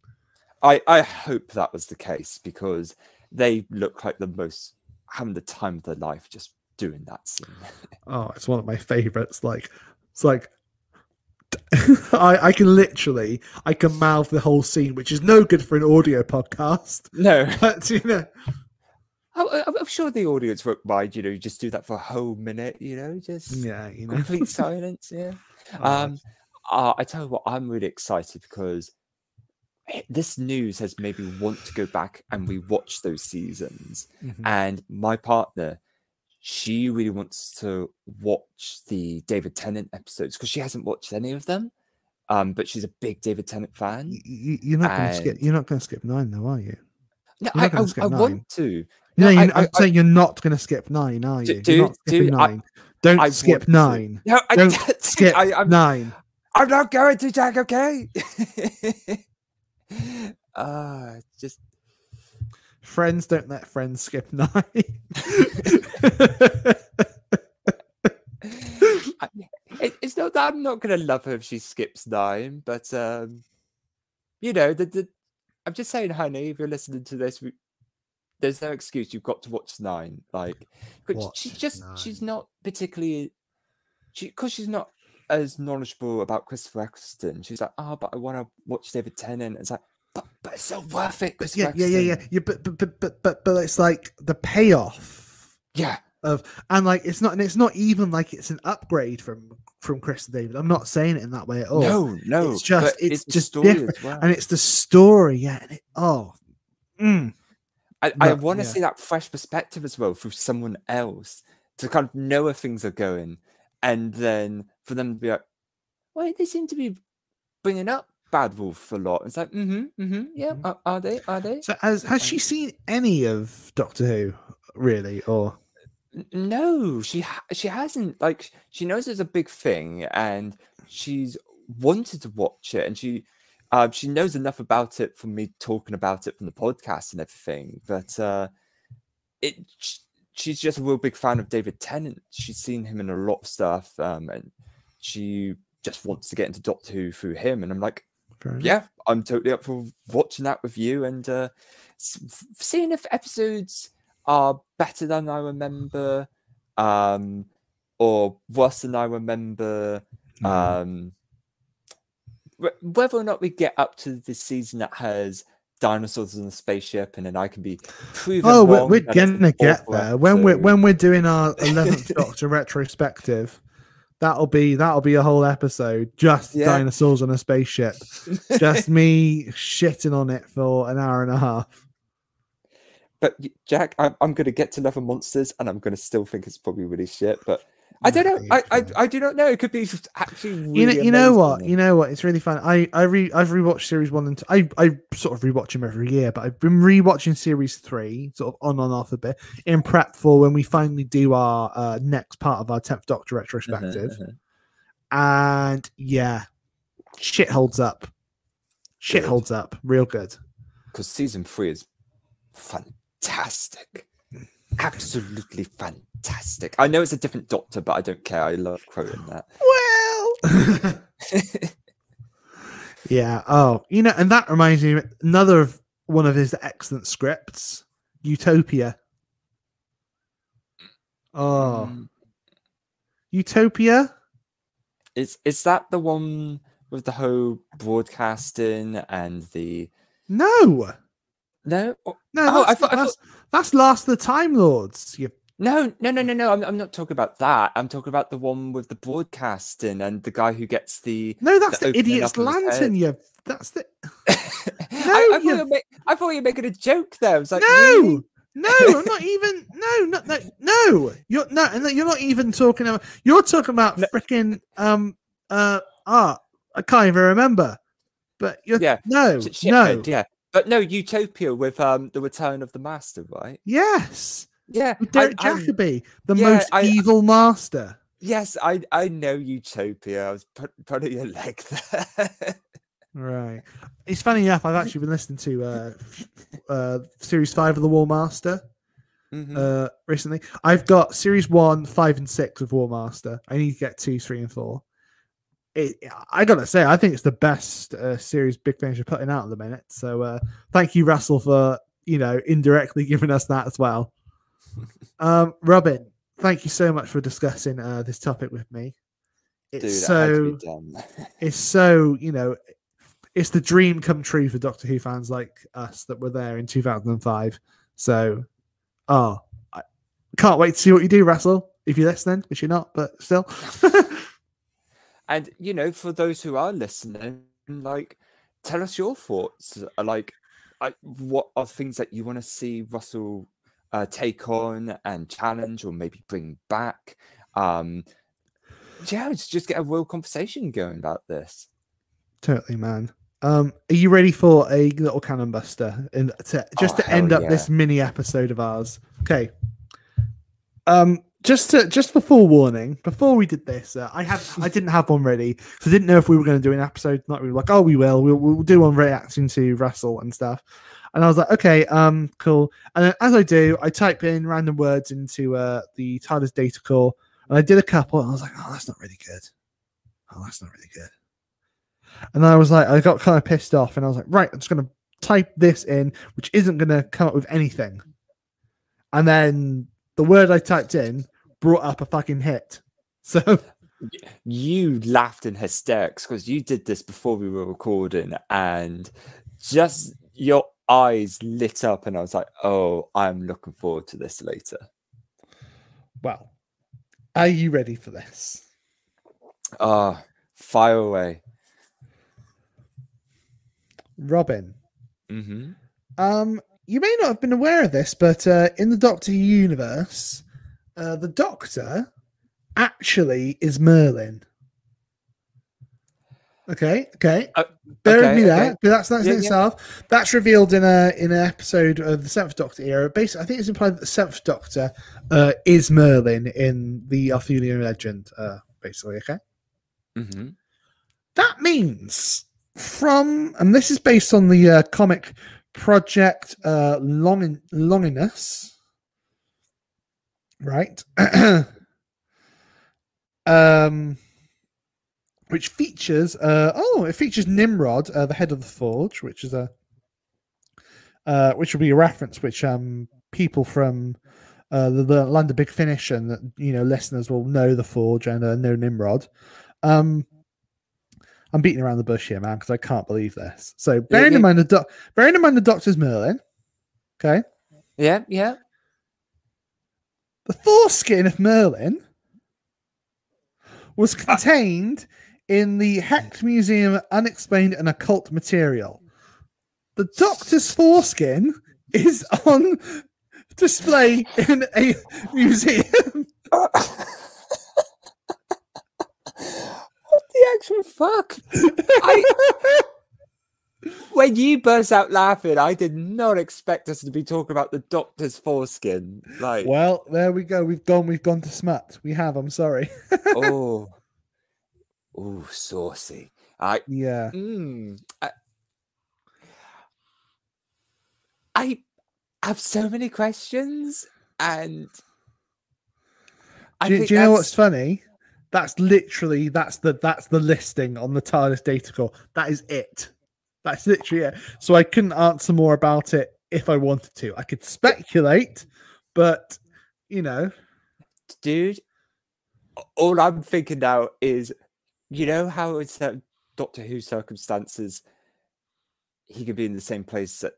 I, I hope that was the case because they look like the most having the time of their life just doing that scene. oh it's one of my favorites like it's like I, I can literally I can mouth the whole scene, which is no good for an audio podcast. No, But you know, I, I'm sure the audience won't mind. You know, you just do that for a whole minute. You know, just yeah, you know. complete silence. Yeah. Oh, Um, uh, I tell you what, I'm really excited because this news has made me want to go back and rewatch those seasons. mhm. And my partner, she really wants to watch the David Tennant episodes because she hasn't watched any of them. Um, but she's a big David Tennant fan. Y- y- you're not going to skip. You're not going to skip nine, though, are you? No, I, I, skip I nine. want to. No, No, you, I- I'm saying you're not going to skip nine, are you? do- you're not skipping do- nine. Don't skip nine. No, I Don't skip I, I'm, nine. I'm not going to Jack. Okay. uh, just Friends don't let friends skip nine. I- it, it's not that I'm not gonna love her if she skips nine, but um, you know, the, the I'm just saying, honey, if you're listening to this, we, there's no excuse. You've got to watch nine. Like, Watch she's just she's not particularly she because she's not as knowledgeable about Christopher Eccleston. She's like, oh, but I want to watch David Tennant. It's like, but but it's so worth it. Christopher yeah, yeah, yeah, yeah. Yeah but, but, but, but, but, but it's like the payoff yeah. of, and like it's not, and it's not even like it's an upgrade from from Chris and David. I'm not saying it in that way at all. no, no, it's just- but it's just different, well. and it's the story. Yeah. And it, oh, mm. I, I want to yeah. see that fresh perspective as well through someone else to kind of know where things are going, and then for them to be like, "Wait, they seem to be bringing up Bad Wolf a lot." It's like, "Mm-hmm, mm-hmm, yeah, Mhm. are, are they? Are they?" So has has she seen any of Doctor Who really, or No, she she hasn't. Like, she knows it's a big thing, and she's wanted to watch it, and she. Uh, she knows enough about it from me talking about it from the podcast and everything, but uh, it she's just a real big fan of David Tennant. She's seen him in a lot of stuff, um, and she just wants to get into Doctor Who through him. And I'm like, yeah, I'm totally up for watching that with you and uh, seeing if episodes are better than I remember, um, or worse than I remember. Mm. Um, whether or not we get up to the season that has dinosaurs on a spaceship, and then I can be proven Oh, we're, we're gonna get there when we're when we're doing our eleventh Doctor retrospective. That'll be that'll be a whole episode just Yeah. dinosaurs on a spaceship. Just me shitting on it for an hour and a half. But Jack, I'm, I'm going to get to Love and Monsters, and I'm going to still think it's probably really shit. But I don't know. I, I I do not know. It could be just actually. Really you know, you know what? You know what? It's really fun. I I re I've rewatched series one and two. I I sort of rewatch them every year, but I've been rewatching series three, sort of on and off a bit, in prep for when we finally do our uh, next part of our tenth Doctor Uh-huh, retrospective. uh-huh. And yeah, shit holds up. Shit Good. holds up, real good. because season three is fantastic. Absolutely fantastic. I know it's a different doctor, but I don't care. I love quoting that. Well, yeah. Oh, you know, and that reminds me of another of one of his excellent scripts, Utopia. Oh, Mm, Utopia. Is is that the one with the whole broadcasting and the No, no? No, Oh, I thought- I that's, that's Last of the Time Lords. You No, no, no, no, no. I'm, I'm not talking about that. I'm talking about the one with the broadcasting and the guy who gets the. no, that's The the, idiot's up of his lantern. You. That's the I, I, thought you- you were ma- I thought you were making a joke there. I was like, no, really? no, I'm not even. No, no, no, no. You're no, and you're not even talking about. You're talking about No. freaking um uh art. I can't even remember. But you're Yeah, no, Sh- no, yeah. But no, Utopia with um the Return of the Master, right? yes, Yeah, with Derek I'm- Jacobi, the yeah, most I- evil master. yes, I I know Utopia. I was put, putting your leg there. Right. It's funny enough. I've actually been listening to uh, uh series five of the War Master Mhm. uh recently. I've got series one, five, and six of War Master. I need to get two, three, and four. It, I gotta say, I think it's the best uh, series Big Finish are putting out at the minute. So uh, thank you, Russell, for you know indirectly giving us that as well. um, Robin, thank you so much for discussing uh, this topic with me. It's Dude, so it had to be done. it's so you know it's the dream come true for doctor who fans like us that were there in 2005 so oh i can't wait to see what you do russell if you're listening which you're not but still And you know, for those who are listening, like, tell us your thoughts. uh, Like, I, what are things that you want to see Russell uh, take on and challenge, or maybe bring back? Um, yeah, let's just get a real conversation going about this. totally man um are you ready for a little canon buster and to, just Oh, to end up this mini episode of ours okay um just to just for forewarning before we did this uh, i had i didn't have one ready so i didn't know if we were going to do an episode not we like oh we will we'll, we'll do one reacting to russell and stuff. And i was like okay um cool. And then as i do i type in random words into uh the TARDIS data core and i did a couple and i was like oh that's not really good. Oh that's not really good. And I was like, I got kind of pissed off, and I was like, right, I'm just gonna type this in, which isn't gonna come up with anything. And then the word I typed in brought up a fucking hit. So You laughed in hysterics because you did this before we were recording, and just your eyes lit up, and I was like, "Oh, I'm looking forward to this later." well, are you ready for this? Ah, fire away. Robin. Mm-hmm. Um, you may not have been aware of this, but uh, in the Doctor universe, uh, the Doctor actually is Merlin. Okay, okay. Uh, Bear with okay, me there, okay. but that's that's Yeah, in yeah. itself. That's revealed in a in an episode of the Seventh Doctor era. Basically, I think it's implied that the Seventh Doctor uh, is Merlin in the Arthurian legend. Uh, basically, okay. Mm-hmm. That means from, and this is based on the uh, comic project uh, Longin- Longinus, right? um, which features, uh, oh, it features Nimrod, uh, the head of the Forge, which is a, uh, which will be a reference which um people from uh, the, the land of Big Finish and you know listeners will know the Forge and uh, know Nimrod. Um, I'm beating around the bush here, man, because I can't believe this. So bearing yeah. in mind the doc- bearing in mind the Doctor's Merlin, okay, Yeah, yeah. the foreskin of Merlin was ah. contained in the Hecht Museum Unexplained and Occult Material. The Doctor's foreskin is on display in a museum. what the actual fuck? I, when you burst out laughing, I did not expect us to be talking about the doctor's foreskin. Like, well, there we go. We've gone. We've gone to smut. We have. I'm sorry. oh, oh, saucy. I, yeah. mm, I, I have so many questions, and I Do, do you know what's funny? That's literally that's the that's the listing on the TARDIS data core. That is it. That's literally it. So I couldn't answer more about it if I wanted to. I could speculate, but you know, dude. All I'm thinking now is, you know how it's that Doctor Who circumstances, he could be in the same place at,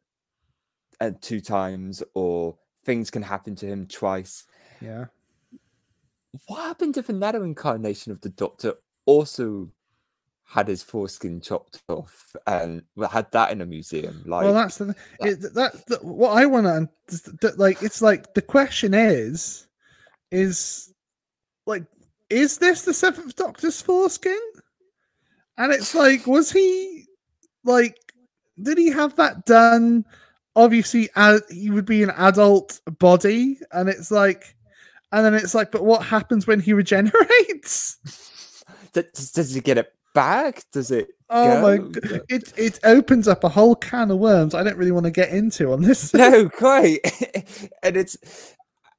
at two times, or things can happen to him twice. Yeah. What happened if another incarnation of the Doctor also had his foreskin chopped off and had that in a museum? Like, well, that's the, it, that's the, what I want to like. It's like the question is, is like, is this the Seventh Doctor's foreskin? And it's like, was he like, did he have that done? Obviously, as he would be an adult body, and it's like, and then it's like, but what happens when he regenerates? does, does he get it back? Does it? Oh go? my! God. It it opens up a whole can of worms. I don't really want to get into on this. No, quite. and it's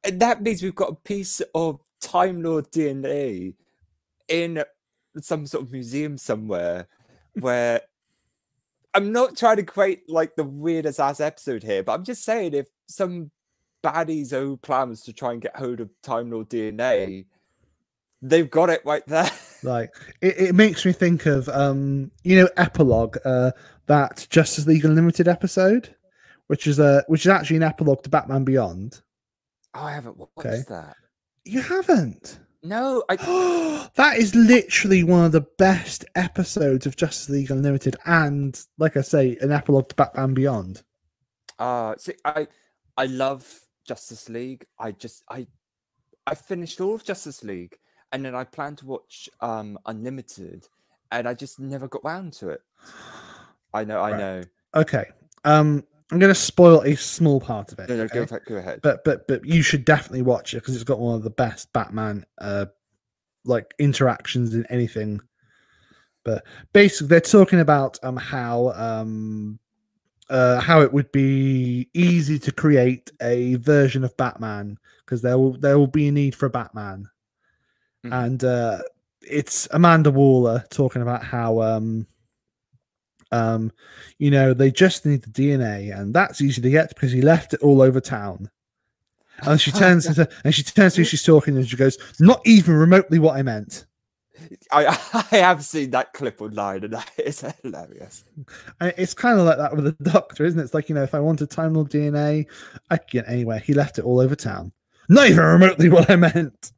and that means we've got a piece of Time Lord DNA in some sort of museum somewhere where I'm not trying to create like the weirdest ass episode here, but I'm just saying if some baddies own plans to try and get hold of Time Lord DNA, they've got it right there. Like it, it makes me think of um, you know, epilogue, uh that Justice League Unlimited episode, which is a which is actually an epilogue to Batman Beyond. Oh, I haven't watched Okay. that. You haven't? No, I that is literally one of the best episodes of Justice League Unlimited, and like I say, an epilogue to Batman Beyond. uh see I I love Justice League. I just I I finished all of Justice League and then I planned to watch um Unlimited and I just never got round to it. I know, I know. Okay, um, I'm going to spoil a small part of it. No, no, okay? go, ahead- go ahead. but but but you should definitely watch it because it's got one of the best Batman uh like interactions in anything. But basically, they're talking about um how um uh how it would be easy to create a version of Batman because there will there will be a need for a Batman, Mhm. and uh it's Amanda Waller talking about how um um you know they just need the DNA and that's easy to get because he left it all over town. And she turns into, and she turns to who she's talking and she goes, "Not even remotely what I meant." I I have seen that clip online and that is hilarious. And it's kind of like that with the Doctor, isn't it? It's like you know, if I wanted Time Lord DNA, I could get anywhere. He left it all over town. Not even remotely what I meant.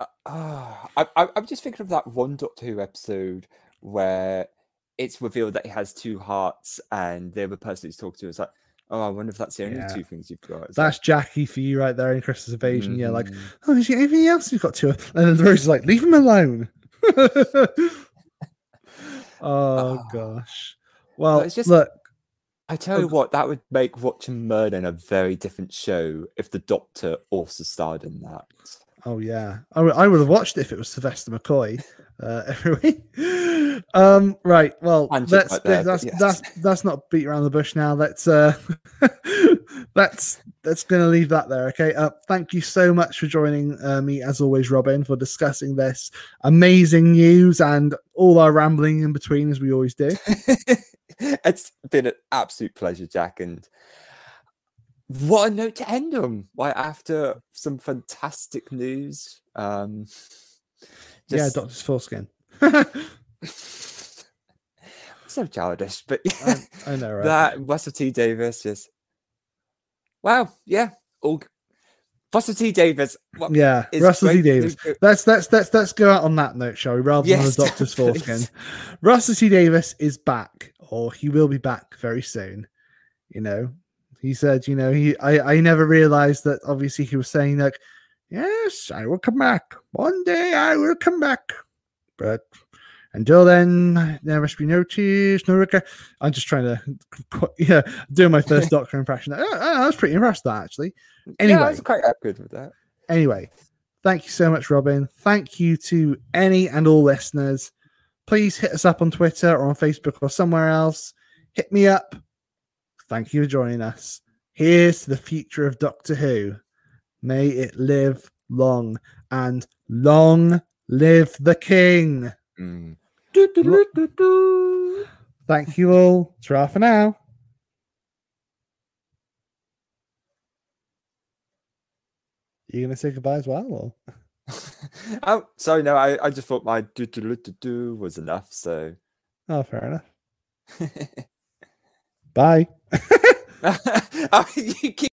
Uh, ah, I, I, I'm just thinking of that one Doctor Who episode where it's revealed that he has two hearts, and the other person he's talking to is like, "Oh, I wonder if that's the only Yeah. two things you've got." It's That's Jackie for you right there in Christmas Invasion. Yeah, like, Mhm. oh, is there anything else you've got to? And then the Rose is like, leave him alone. oh Ah. gosh. Well, it's just- look, I tell you what, that would make watching Merlin a very different show if the Doctor also starred in that. Oh yeah, I would I would have watched it if it was Sylvester McCoy uh, every week. Um, right. Well, let's right there, that's yes. that's that's not beat around the bush now. Let's uh, that's that's going to leave that there. Okay. Uh, thank you so much for joining uh, me as always, Robin, for discussing this amazing news and all our rambling in between as we always do. it's been an absolute pleasure, Jack, and what a note to end on. Right after some fantastic news. Um, yeah, just- Doctor's foreskin. so childish, but I, I know, right? that Russell T Davies just wow, yeah, all Russell T Davies. What, yeah, Russell T Davies. Let's let's let's let's go out on that note, shall we? Rather Yes, than the Doctor's foreskin. Russell T Davies is back, or he will be back very soon. You know, he said, you know, he I I never realized that. Obviously, he was saying like, yes, I will come back one day. I will come back, but. Until then, there must be no tears, no regret. I'm just trying to, yeah, do my first Doctor impression. Oh, I was pretty impressed with that actually. yeah, Anyway, I was quite good with that. Anyway, thank you so much, Robin. Thank you to any and all listeners. Please hit us up on Twitter or on Facebook or somewhere else. Hit me up. Thank you for joining us. Here's to the future of Doctor Who. May it live long and long live the king. Mm. Thank you all. Ta for now. you gonna say goodbye as well? Or? oh, sorry, no, I, I just thought my do do do do do was enough. So, Oh, fair enough. Bye. oh, you keep